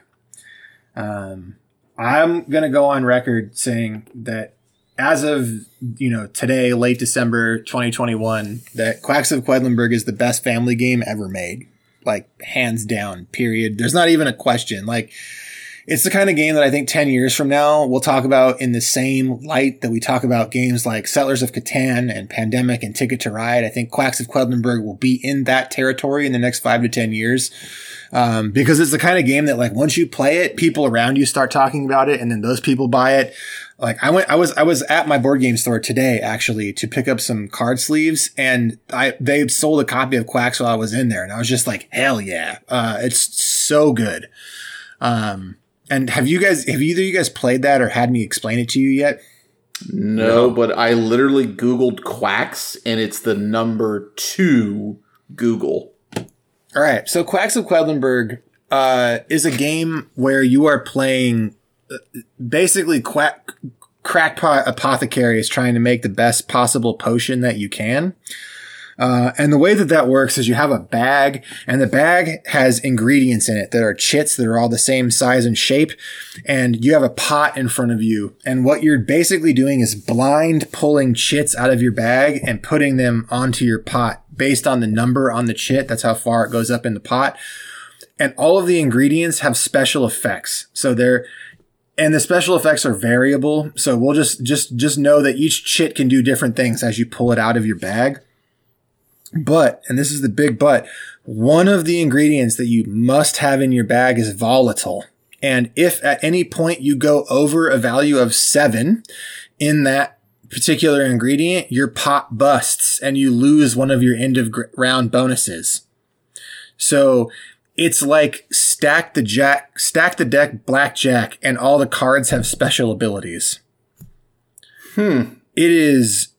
Um, I'm gonna go on record saying that as of you know today, late December 2021, that Quacks of Quedlinburg is the best family game ever made, like hands down. Period. There's not even a question. Like it's the kind of game that I think 10 years from now we'll talk about in the same light that we talk about games like Settlers of Catan and Pandemic and Ticket to Ride. I think Quacks of Quedlinburg will be in that territory in the next five to 10 years. Um, because it's the kind of game that like once you play it, people around you start talking about it and then those people buy it. Like I went, I was, I was at my board game store today actually to pick up some card sleeves and I, they sold a copy of Quacks while I was in there and I was just like, hell yeah. Uh, it's so good. Um, and have you guys, have either of you guys played that or had me explain it to you yet? No, but I literally Googled quacks and it's the number two Google. All right. So Quacks of Quedlinburg uh, is a game where you are playing uh, basically quack, crackpot apothecary is trying to make the best possible potion that you can. Uh, and the way that that works is you have a bag and the bag has ingredients in it that are chits that are all the same size and shape. And you have a pot in front of you. And what you're basically doing is blind pulling chits out of your bag and putting them onto your pot based on the number on the chit. That's how far it goes up in the pot. And all of the ingredients have special effects. So they're, and the special effects are variable. So we'll just, just, just know that each chit can do different things as you pull it out of your bag. But, and this is the big but, one of the ingredients that you must have in your bag is volatile. And if at any point you go over a value of seven in that particular ingredient, your pot busts and you lose one of your end of round bonuses. So it's like stack the jack, stack the deck blackjack and all the cards have special abilities. Hmm. It is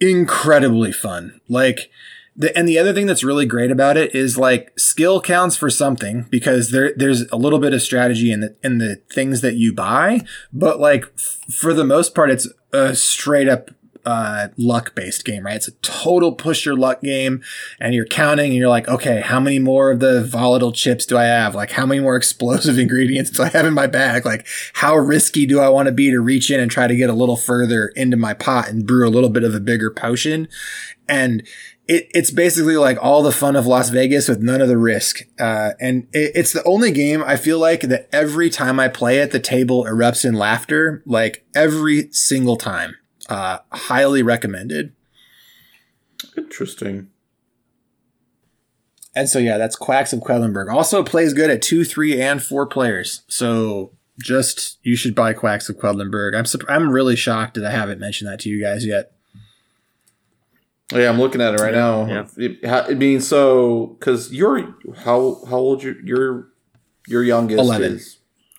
incredibly fun. Like, the, and the other thing that's really great about it is like skill counts for something because there there's a little bit of strategy in the in the things that you buy, but like f- for the most part, it's a straight up uh, luck based game, right? It's a total push your luck game, and you're counting, and you're like, okay, how many more of the volatile chips do I have? Like, how many more explosive ingredients do I have in my bag? Like, how risky do I want to be to reach in and try to get a little further into my pot and brew a little bit of a bigger potion? And it, it's basically like all the fun of Las Vegas with none of the risk. Uh, and it, it's the only game I feel like that every time I play it, the table erupts in laughter, like every single time. Uh, highly recommended. Interesting. And so, yeah, that's Quacks of Quedlinburg. Also plays good at two, three, and four players. So just, you should buy Quacks of Quedlinburg. I'm, I'm really shocked that I haven't mentioned that to you guys yet. Yeah, I'm looking at it right now. yeah. It, it means so because you're how how old you your your youngest 11. is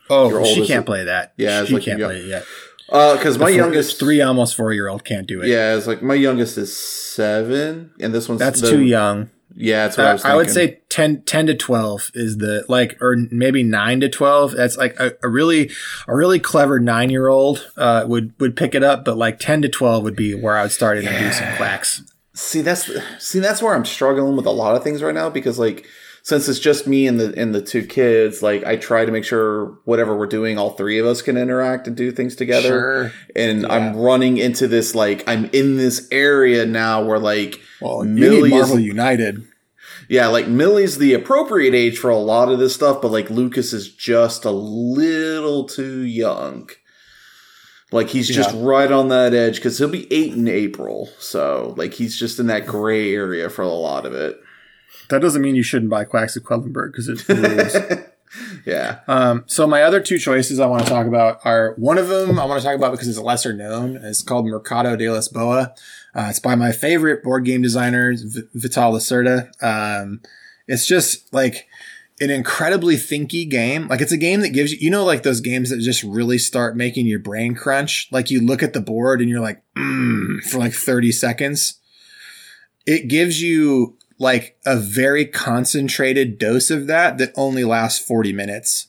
Oh, she can't play that. Yeah, she like can't young- play it yet. because my four- youngest three, almost four year old can't do it. yeah it's like my youngest is seven and this one's That's the- too young. yeah that's what I Uh, was I would say 10, 10 to 12 is the like, or maybe nine to 12. That's like a, a really, a really clever nine year old, uh, would, would pick it up. But like 10 to 12 would be where I would start introducing quacks. See that's see that's where I'm struggling with a lot of things right now because like since it's just me and the and the two kids, like I try to make sure whatever we're doing, all three of us can interact and do things together. And I'm running into this like I'm in this area now where like Well, you Millie need is Marvel United. yeah, like Millie's the appropriate age for a lot of this stuff, but like Lucas is just a little too young. Like he's just Yeah. right on that edge because he'll be eight in April, so like he's just in that gray area for a lot of it. That doesn't mean you shouldn't buy quacks of Quedlinburg because it rules. Yeah. Um, so my other two choices I want to talk about are one of them I want to talk about because it's lesser known. It's called Mercado de Lisboa. Uh, it's by my favorite board game designer, v- Vital Lacerda. Um, it's just like an incredibly thinky game. Like it's a game that gives you, you know, like those games that just really start making your brain crunch. Like you look at the board and you're like, mm, for like 30 seconds. It gives you like a very concentrated dose of that that only lasts 40 minutes.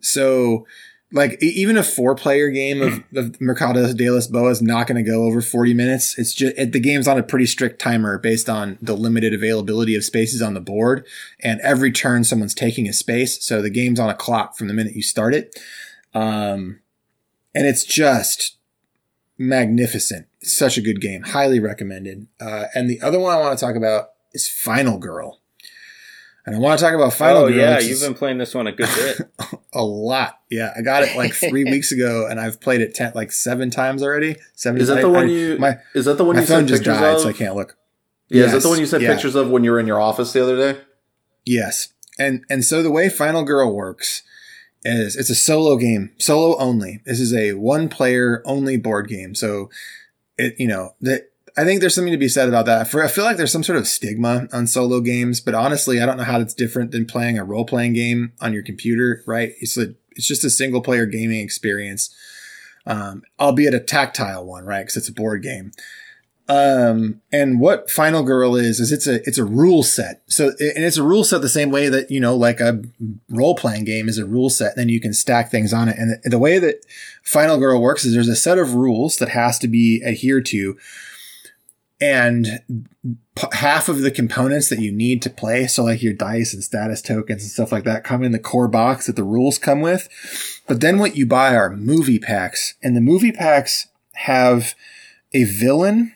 So, like, even a four player game of, of Mercado de Lisboa is not going to go over 40 minutes. It's just, it, the game's on a pretty strict timer based on the limited availability of spaces on the board. And every turn, someone's taking a space. So the game's on a clock from the minute you start it. Um, and it's just magnificent. It's such a good game. Highly recommended. Uh, and the other one I want to talk about is Final Girl. And I want to talk about Final oh Girl. yeah, you've is been playing this one a good bit. a lot. Yeah, I got it like three weeks ago, and I've played it ten, like seven times already. Seven. Is that I- the one I- you? My, is that the one my you phone sent just pictures died, of? so I can't look. Yeah, is that the one you sent yeah. pictures of when you were in your office the other day? Yes. And and so the way Final Girl works is it's a solo game, solo only. This is a one player only board game. So it you know, that I think there's something to be said about that. For I feel like there's some sort of stigma on solo games, but honestly, I don't know how that's different than playing a role playing game on your computer, right? It's a, it's just a single player gaming experience. Um, albeit a tactile one, right? Because it's a board game. Um, and what Final Girl is is it's a it's a rule set. So and it's a rule set the same way that you know like a role playing game is a rule set. And then you can stack things on it. And the, the way that Final Girl works is there's a set of rules that has to be adhered to, and p- half of the components that you need to play, so like your dice and status tokens and stuff like that, come in the core box that the rules come with. But then what you buy are movie packs, and the movie packs have a villain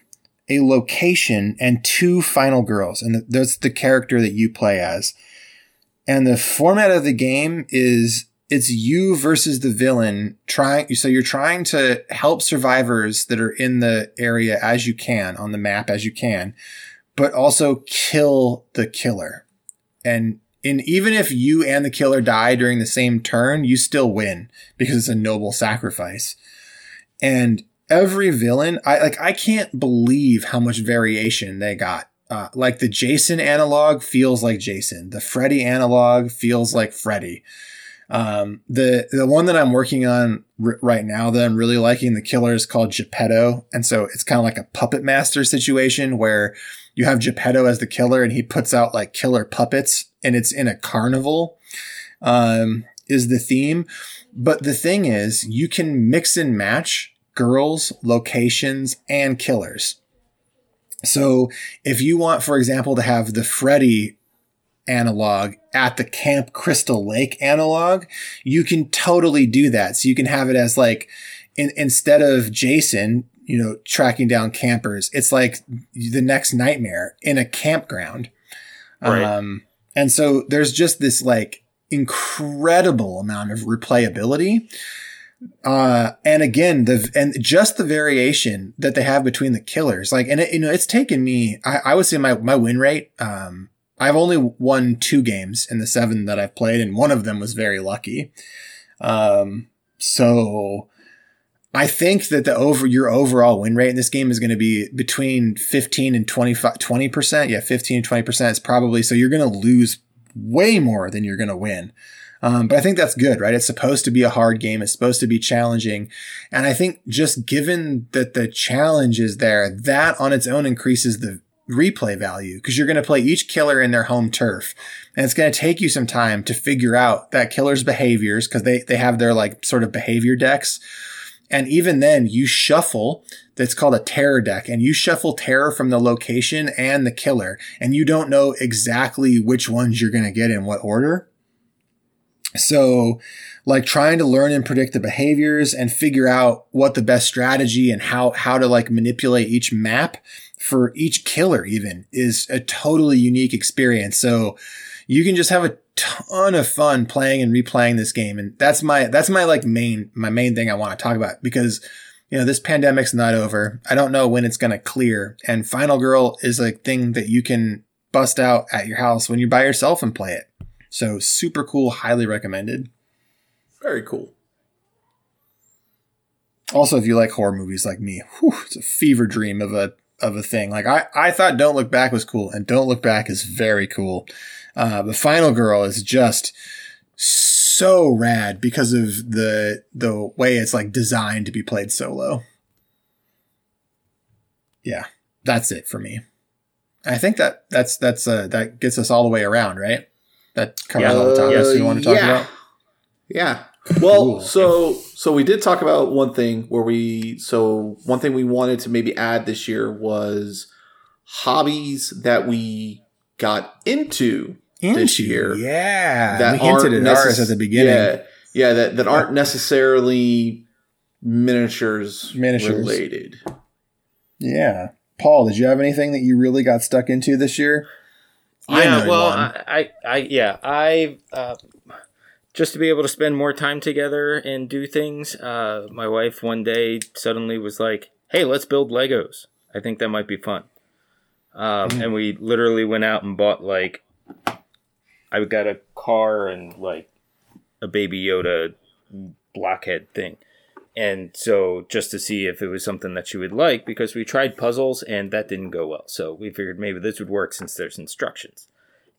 a location and two final girls and that's the character that you play as and the format of the game is it's you versus the villain trying so you're trying to help survivors that are in the area as you can on the map as you can but also kill the killer. And in even if you and the killer die during the same turn you still win because it's a noble sacrifice. And every villain i like i can't believe how much variation they got. Uh, like the jason analog feels like jason. The freddy analog feels like freddy um, the the one that i'm working on r- right now that i'm really liking the killer is called geppetto and so it's kind of like a puppet master situation where you have geppetto as the killer and he puts out like killer puppets and it's in a carnival um, is the theme but the thing is you can mix and match girls, locations, and killers. So if you want, for example, to have the Freddy analog at the Camp Crystal Lake analog, you can totally do that. So you can have it as like, in, instead of Jason, you know, tracking down campers, it's like the next nightmare in a campground. Right. Um, and so there's just this like incredible amount of replayability. Uh, and again, the, and just the variation that they have between the killers, like, and it, you know, it's taken me, I, I would say my, my win rate, um, I've only won two games in the seven that I've played, and one of them was very lucky. Um, so I think that the over your overall win rate in this game is going to be between 15 and 25, 20%. Yeah, 15 and 20% is probably, so you're going to lose way more than you're going to win. Um, but I think that's good, right? It's supposed to be a hard game. It's supposed to be challenging. And I think just given that the challenge is there, that on its own increases the replay value because you're going to play each killer in their home turf. And it's going to take you some time to figure out that killer's behaviors because they, they have their like sort of behavior decks. And even then you shuffle that's called a terror deck and you shuffle terror from the location and the killer and you don't know exactly which ones you're going to get in what order. So, like trying to learn and predict the behaviors and figure out what the best strategy and how how to like manipulate each map for each killer even is a totally unique experience. So, you can just have a ton of fun playing and replaying this game and that's my that's my like main my main thing I want to talk about because you know this pandemic's not over. I don't know when it's going to clear and Final Girl is a thing that you can bust out at your house when you're by yourself and play it. So super cool, highly recommended. Very cool. Also, if you like horror movies like me, whew, it's a fever dream of a of a thing. Like I, I thought Don't Look Back was cool, and Don't Look Back is very cool. Uh, the Final Girl is just so rad because of the the way it's like designed to be played solo. Yeah, that's it for me. I think that that's that's uh, that gets us all the way around, right? That covers all the topics you want to talk yeah. about. Yeah. Well, Cool. so so we did talk about one thing where we so one thing we wanted to maybe add this year was hobbies that we got into this year yeah. that we hinted aren't at ours at the beginning. Yeah, yeah, that, that aren't necessarily miniatures, Miniatures. related. Yeah. Paul, did you have anything that you really got stuck into this year? I Yeah, know well. I, I, I, yeah, I, uh, just to be able to spend more time together and do things. Uh, my wife one day suddenly was like, "Hey, let's build Legos. I think that might be fun." Um, Mm. And we literally went out and bought like, I got a car and like a Baby Yoda blockhead thing. And so just to see if it was something that she would like, because we tried puzzles and that didn't go well. So we figured maybe this would work since there's instructions.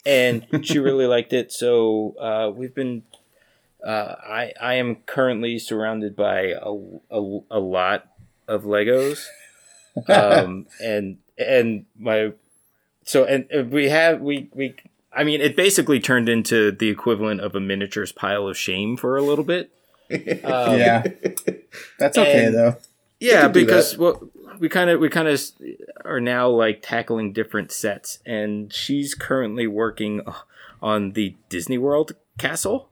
And she really liked it. So uh, we've been, uh, I, I am currently surrounded by a, a, a lot of Legos. Um, and, and my, so, and uh, we have, we, we, I mean, it basically turned into the equivalent of a miniatures pile of shame for a little bit. Um, yeah. That's okay and- though. yeah, because well, we kind of we kind of are now like tackling different sets, and she's currently working on the Disney World castle.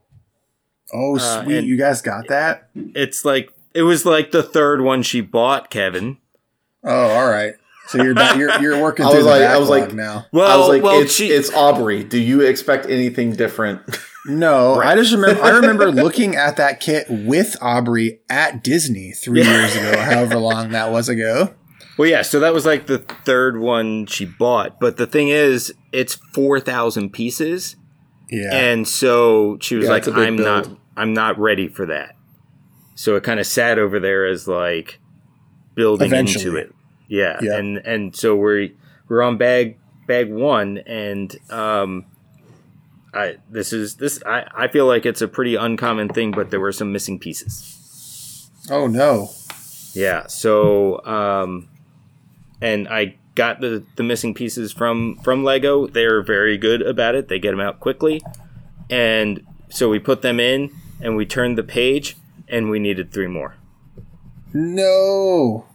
Oh, Uh, sweet. and- you guys got that? It's like it was like the third one she bought, Kevin. Oh, all right. So you're ba- you're, you're working I through was the like- I was like- now. Well, I was like, well, it's, she it's Aubrey. Do you expect anything different? No, I just remember I remember looking at that kit with Aubrey at Disney three Yeah. years ago, however long that was ago. well, yeah. So that was like the third one she bought, but the thing is, it's four thousand pieces. Yeah. And so she was Yeah, like, it's a big "I'm build. not, I'm not ready for that." So it kind of sat over there as like building into it. Yeah, Yeah. and and so we're we're on bag bag one, and um, I this is this I I feel like it's a pretty uncommon thing, but there were some missing pieces. oh no. Yeah, so um, and I got the the missing pieces from from Lego. They're very good about it. They get them out quickly, and so we put them in and we turned the page, and we needed three more No.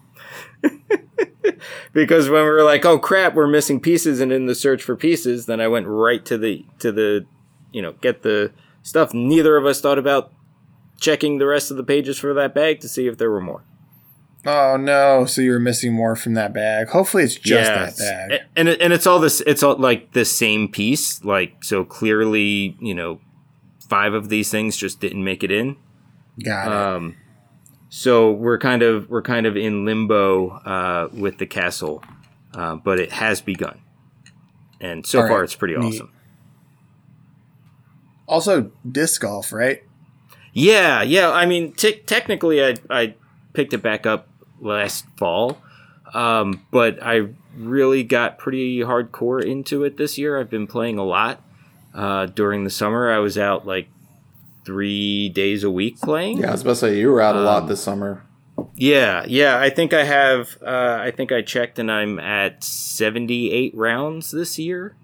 because when we were like, oh crap, we're missing pieces, and in the search for pieces, then I went right to the to the you know get the stuff. Neither of us thought about checking the rest of the pages for that bag to see if there were more. Oh no. So you were missing more from that bag. Hopefully it's just Yes. that bag. And and it's all this it's all like the same piece like so clearly you know five of these things just didn't make it in Got it. um so we're kind of we're kind of in limbo uh with the castle uh, but it has begun and so All far right. it's pretty Neat. awesome also disc golf, right? yeah yeah i mean te- technically i i picked it back up last fall um but i really got pretty hardcore into it this year i've been playing a lot uh during the summer i was out like three days a week playing yeah, I was about to say you were out a lot Um, this summer. yeah yeah i think i have uh i think i checked and i'm at 78 rounds this year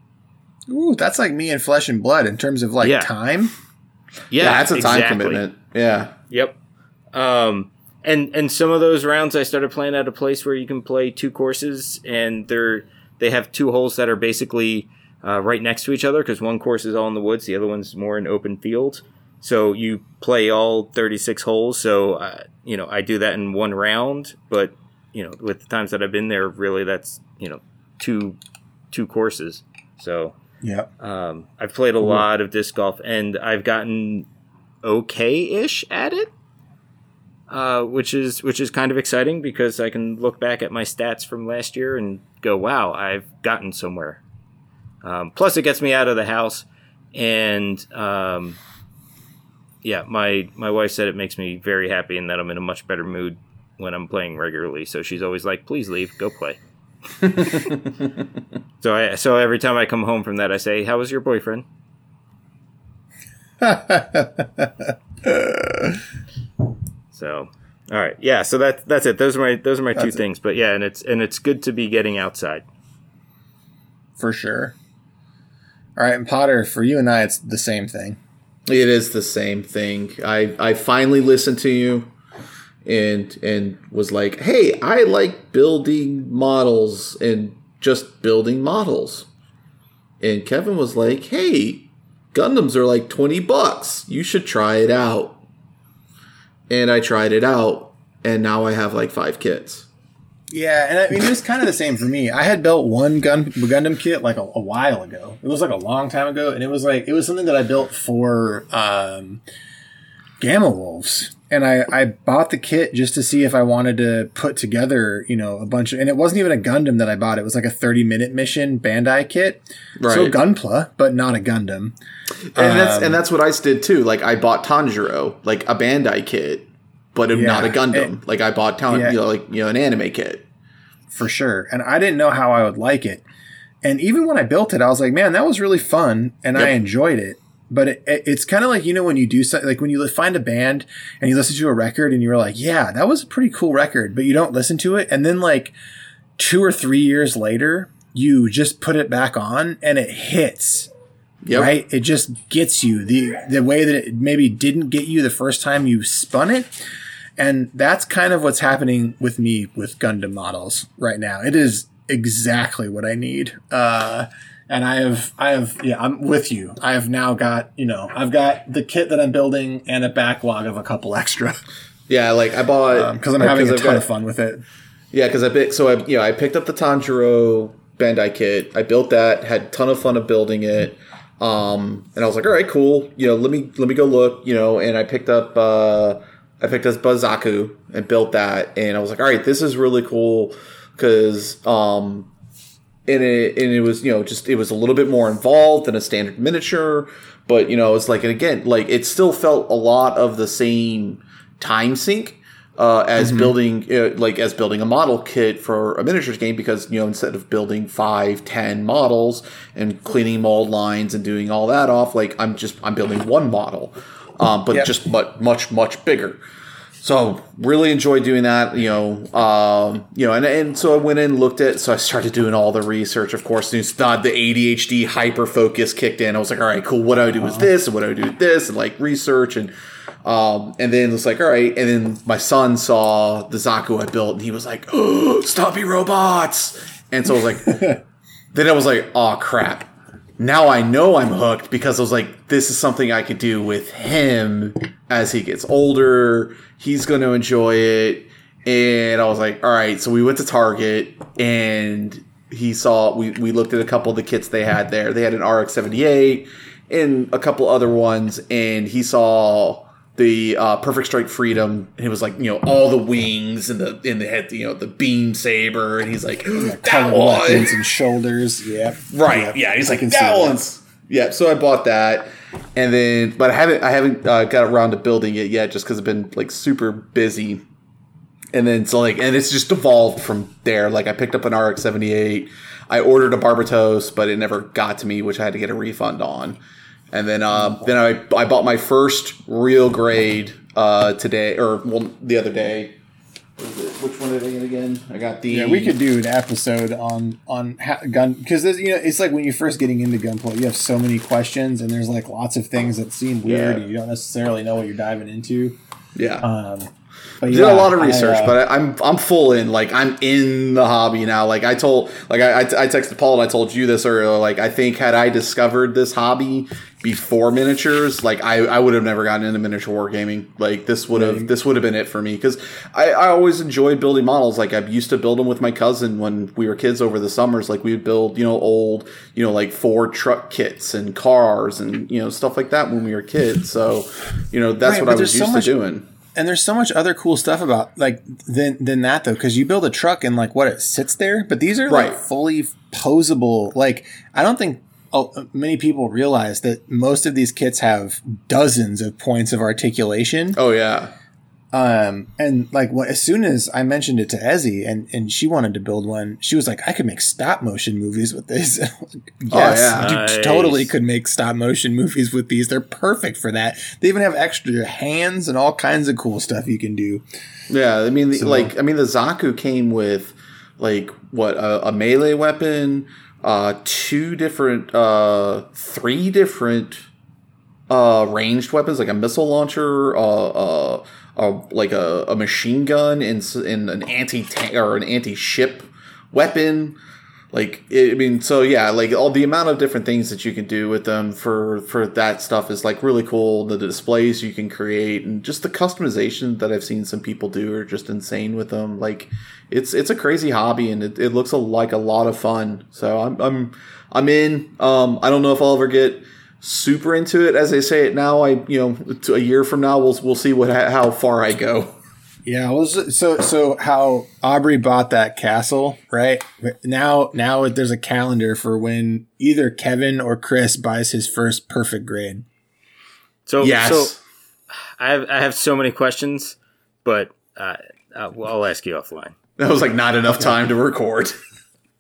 Ooh, that's like me and flesh and blood in terms of like Yeah. time. yeah, Yeah, that's a time exactly. commitment. Yeah. Yep. Um, and and some of those rounds I started playing at a place where you can play two courses, and they're they have two holes that are basically uh, right next to each other because one course is all in the woods, the other one's more in open field. So you play all 36 holes. So uh, you know I do that in one round, but you know with the times that I've been there, really that's you know two two courses. So Yep. um, I've played a lot of disc golf, and I've gotten okay-ish at it, uh, which is which is kind of exciting because I can look back at my stats from last year and go, "Wow, I've gotten somewhere." Um, plus, it gets me out of the house, and um, yeah, my my wife said it makes me very happy and that I'm in a much better mood when I'm playing regularly. So she's always like, "Please leave, go play." so I so every time I come home from that, I say, "How was your boyfriend?" so, all right, yeah. So that that's it. Those are my those are my two it. things. But yeah, and it's and it's good to be getting outside. for sure. All right, and Potter, for you and I, it's the same thing. It is the same thing. I I finally listened to you and and was like, "Hey, I like building models and just building models." And Kevin was like, "Hey, Gundams are like 20 bucks. You should try it out." And I tried it out and now I have like 5 kits. Yeah, and I mean it was kind of the same for me. I had built one gun Gundam kit like a, a while ago. It was like a long time ago, and it was like it was something that I built for um, Gamma Wolves. And I, I bought the kit just to see if I wanted to put together, you know, a bunch of, and it wasn't even a Gundam that I bought. It was like a 30 minute mission Bandai kit. So Right. Gunpla, but not a Gundam. And that's Um, and that's what I did too. Like I bought Tanjiro, like a Bandai kit, but not a Yeah, Gundam. like I bought Tan- yeah. you know, like you know, an anime kit. for sure. And I didn't know how I would like it. And even when I built it, I was like, man, that was really fun, and I enjoyed it. But it, it- it's kind of like you know when you do something like when you find a band and you listen to a record and you're like, yeah, that was a pretty cool record, but you don't listen to it, and then like two or three years later, you just put it back on and it hits. Yep. Right? It just gets you the the way that it maybe didn't get you the first time you spun it. And that's kind of what's happening with me with Gundam models right now. It is exactly what I need. Uh, and I have, I have, yeah, I'm with you. I have now got, you know, I've got the kit that I'm building and a backlog of a couple extra Yeah, like I bought because I'm uh, having a ton I've of fun with it. Yeah, because I picked so I you know I picked up the Tanjiro Bandai kit. I built that, had a ton of fun of building it. Um, and I was like, all right, cool. You know, let me let me go look. You know, and I picked up uh, I picked up a Zaku and built that, and I was like, all right, this is really cool because um, and it and it was you know just it was a little bit more involved than a standard miniature, but you know it's like and again like it still felt a lot of the same time sink uh, as building uh, like as building a model kit for a miniatures game because you know instead of building five ten models and cleaning mold lines and doing all that off like I'm just I'm building one model, um, but Yep. just but much much bigger. So really enjoyed doing that, you know, um, you know, and, and so I went in, and looked at, so I started doing all the research. Of course, it's not the ADHD hyper focus kicked in. I was like, all right, cool. What do I do with this, and what do I do with this, and like research, and um, and then it's like, all right, and then my son saw the Zaku I built, and he was like, oh, Stumpy robots, and so I was like, then I was like, oh crap. Now I know I'm hooked because I was like, this is something I could do with him as he gets older. He's going to enjoy it. And I was like, all right. So we went to Target and he saw, we, we looked at a couple of the kits they had there. They had an RX 78 and a couple other ones. And he saw the uh, Perfect Strike Freedom. And it was like, you know, all the wings and the, in the head, you know, the beam saber. And he's like, that Colored one. weapons and shoulders. Yep. Right. Yep. Yeah. He's I like that that. one's. Yeah. So I bought that, and then, but I haven't, I haven't uh, got around to building it yet, just because I've been like super busy. And then so like, and it's just evolved from there. Like I picked up an RX seventy eight. I ordered a Barbatos, but it never got to me, which I had to get a refund on. And then, uh, then I I bought my first real grade uh, today, or well, the other day. Which one did I get again? I got the. Yeah, we could do an episode on on ha- gun because you know it's like when you're first getting into Gunpla, you have so many questions and there's like lots of things that seem weird. Yeah. and You don't necessarily know what you're diving into. Yeah. Um, but did yeah, a lot of I, research, uh, but I, I'm I'm full in. Like I'm in the hobby now. Like I told, like I, I I texted Paul and I told you this earlier. Like I think had I discovered this hobby before miniatures, like I, I would have never gotten into miniature wargaming. Like this would have this would have been it for me because I, I always enjoyed building models. Like I used to build them with my cousin when we were kids over the summers. Like we would build you know old you know like Ford truck kits and cars and you know stuff like that when we were kids. So you know that's Right, what I was there's so used much- to doing. and there's so much other cool stuff about like than than that though because you build a truck and like what it sits there, but these are like fully posable. Like I don't think many people realize that most of these kits have dozens of points of articulation. Oh yeah. Um, and like when, as soon as I mentioned it to Ezzy and, and she wanted to build one, she was like, I could make stop motion movies with this. yes, yeah. you Nice. totally could make stop motion movies with these. They're perfect for that. They even have extra hands and all kinds of cool stuff you can do. Yeah, I mean, the, like, I mean, the Zaku came with like what a, a melee weapon, uh, two different, uh, three different, uh, ranged weapons, like a missile launcher, uh, uh, uh like a, a machine gun, and, and an anti tank or an anti ship weapon. Like, I mean, so yeah, like all the amount of different things that you can do with them for for that stuff is like really cool. The displays you can create and just the customization that I've seen some people do are just insane with them. Like, it's it's a crazy hobby and it, it looks a, like a lot of fun. So I'm I'm I'm in. Um, I don't know if I'll ever get super into it as I say it now. I you know a year from now we'll we'll see what how far I go. Yeah, well, so so- so how Aubrey bought that castle, right? Now, now there's a calendar for when either Kevin or Chris buys his first perfect grade. So Yes. so I have I have so many questions, but uh, uh, well, I'll ask you offline. That was like not enough time to record.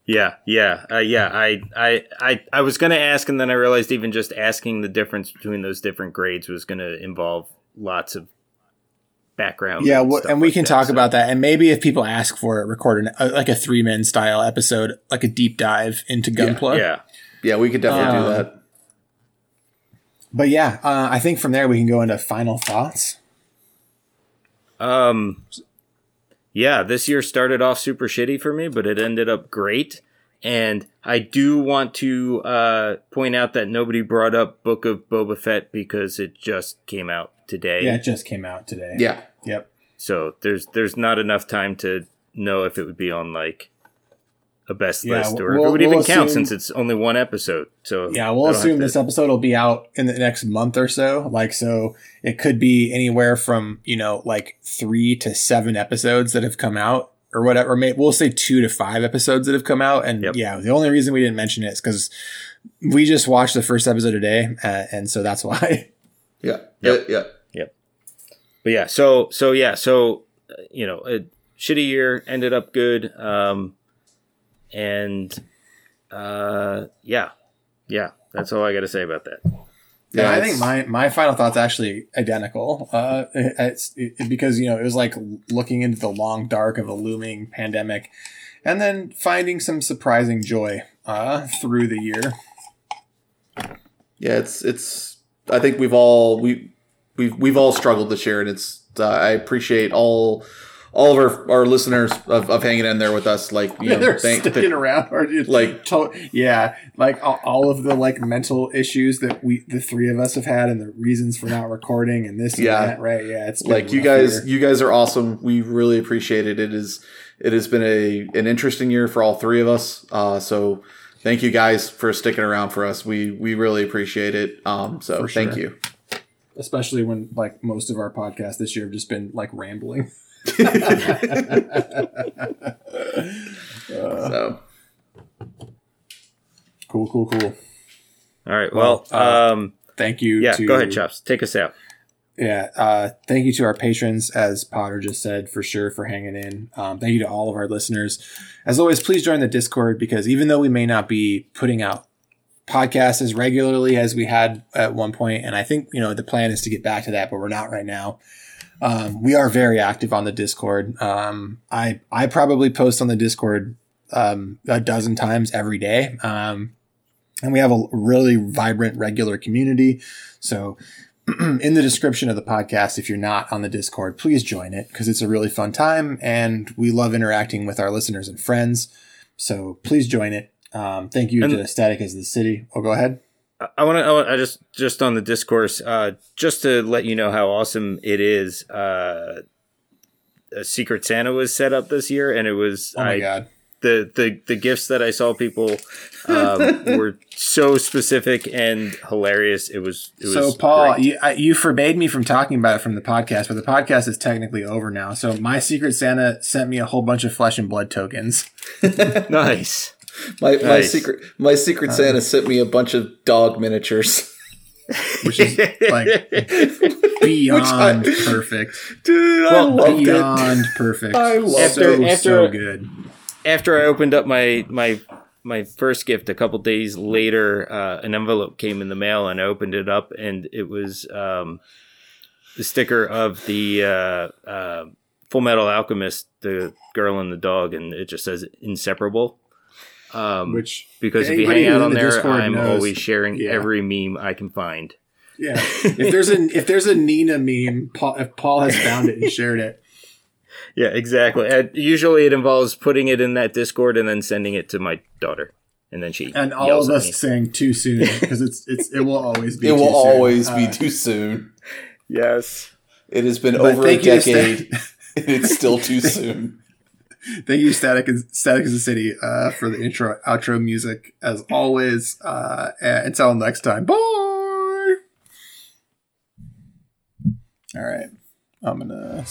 Yeah, yeah, uh, yeah. I, I, I, I was gonna ask, and then I realized even just asking the difference between those different grades was gonna involve lots of background. Yeah, and and we like can that, talk so- about that, and maybe if people ask for it, record an, uh, like a three men style episode, like a deep dive into Gunpla. Yeah, Yeah, we could definitely Um, do that. But yeah, uh, I think from there we can go into final thoughts. Um, yeah, this year started off super shitty for me, but it ended up great. And I do want to uh, point out that nobody brought up Book of Boba Fett because it just came out today. Yeah, it just came out today. Yeah. Yep. So there's there's not enough time to know if it would be on like a best Yeah, list or we'll- it would even we'll count assume- since it's only one episode. So Yeah, we'll assume to- this episode will be out in the next month or so. Like, so it could be anywhere from you know like three to seven episodes that have come out or whatever. May, we'll say two to five episodes that have come out. And Yep. yeah, the only reason we didn't mention it is because we just watched the first episode today, uh, and so that's why. Yeah. Yep. Yeah. But yeah, so so yeah, so uh, you know, a shitty year ended up good, um, and uh, yeah, yeah, that's all I got to say about that. Yeah, I think my my final thoughts actually identical. Uh, it's it, because you know it was like looking into the long dark of a looming pandemic, and then finding some surprising joy uh, through the year. Yeah, it's it's. I think we've all we we've we've all struggled this year, and it's. Uh, I appreciate all all of our, our listeners of, of hanging in there with us. Like you know, They're thank- sticking around, or like- to- yeah, like all, of the like mental issues that we the three of us have had, and the reasons for not recording, and this, and Yeah. that, right? Yeah, it's like you guys year. you guys are awesome we really appreciate it it is it has been a an interesting year for all three of us uh so thank you guys for sticking around for us we we really appreciate it um so For thank you especially when like most of our podcasts this year have just been like rambling. so Cool, cool, cool. All right, well, Well, uh, um, Thank you. yeah, to, go ahead, Chops, take us out. Yeah. Uh, thank you to our patrons, as Potter just said, for sure, for hanging in. Um, thank you to all of our listeners. As always, please join the Discord because even though we may not be putting out podcasts as regularly as we had at one point, and I think, you know, the plan is to get back to that, but we're not right now. Um, we are very active on the Discord. Um, I, I probably post on the Discord um, a dozen times every day. Um, and we have a really vibrant, regular community. So, in the description of the podcast, if you're not on the Discord, please join it because it's a really fun time and we love interacting with our listeners and friends. So please join it. Um, thank you And- to Static as the City. Oh, go ahead. I want to. I, just just on the Discord, uh, just to let you know how awesome it is. Uh, a Secret Santa was set up this year, and it was Oh my I, God. the the the gifts that I saw people um, were so specific and hilarious. It was. It was So, Paul, great. you, I, you forbade me from talking about it from the podcast, but the podcast is technically over now. So, my Secret Santa sent me a whole bunch of flesh and blood tokens. nice. My my secret my secret Santa sent me a bunch of dog miniatures. which is like beyond perfect. Dude, I Well, loved it. Beyond perfect. I loved so, it. so good. After I opened up my my my first gift a couple days later, uh, an envelope came in the mail, and I opened it up, and it was um, the sticker of the uh, uh, Fullmetal Alchemist, the girl and the dog, and it just says inseparable. Um, Which because if you hang out on the there, Discord I'm knows- always sharing Yeah. every meme I can find. yeah, if there's a if there's a Nina meme, Paul, if Paul has found it and shared it, Yeah, exactly. And usually it involves putting it in that Discord and then sending it to my daughter, and then she and all yells of us me. saying too soon because it's it's it will always be. It will too soon. always be Uh, too soon. Yes. It has been but over a thank you to decade, Static- and it's still too soon. Thank you, Static and Static is the City, uh, for the intro outro music as always. Uh, and until next time, bye. All right, I'm gonna.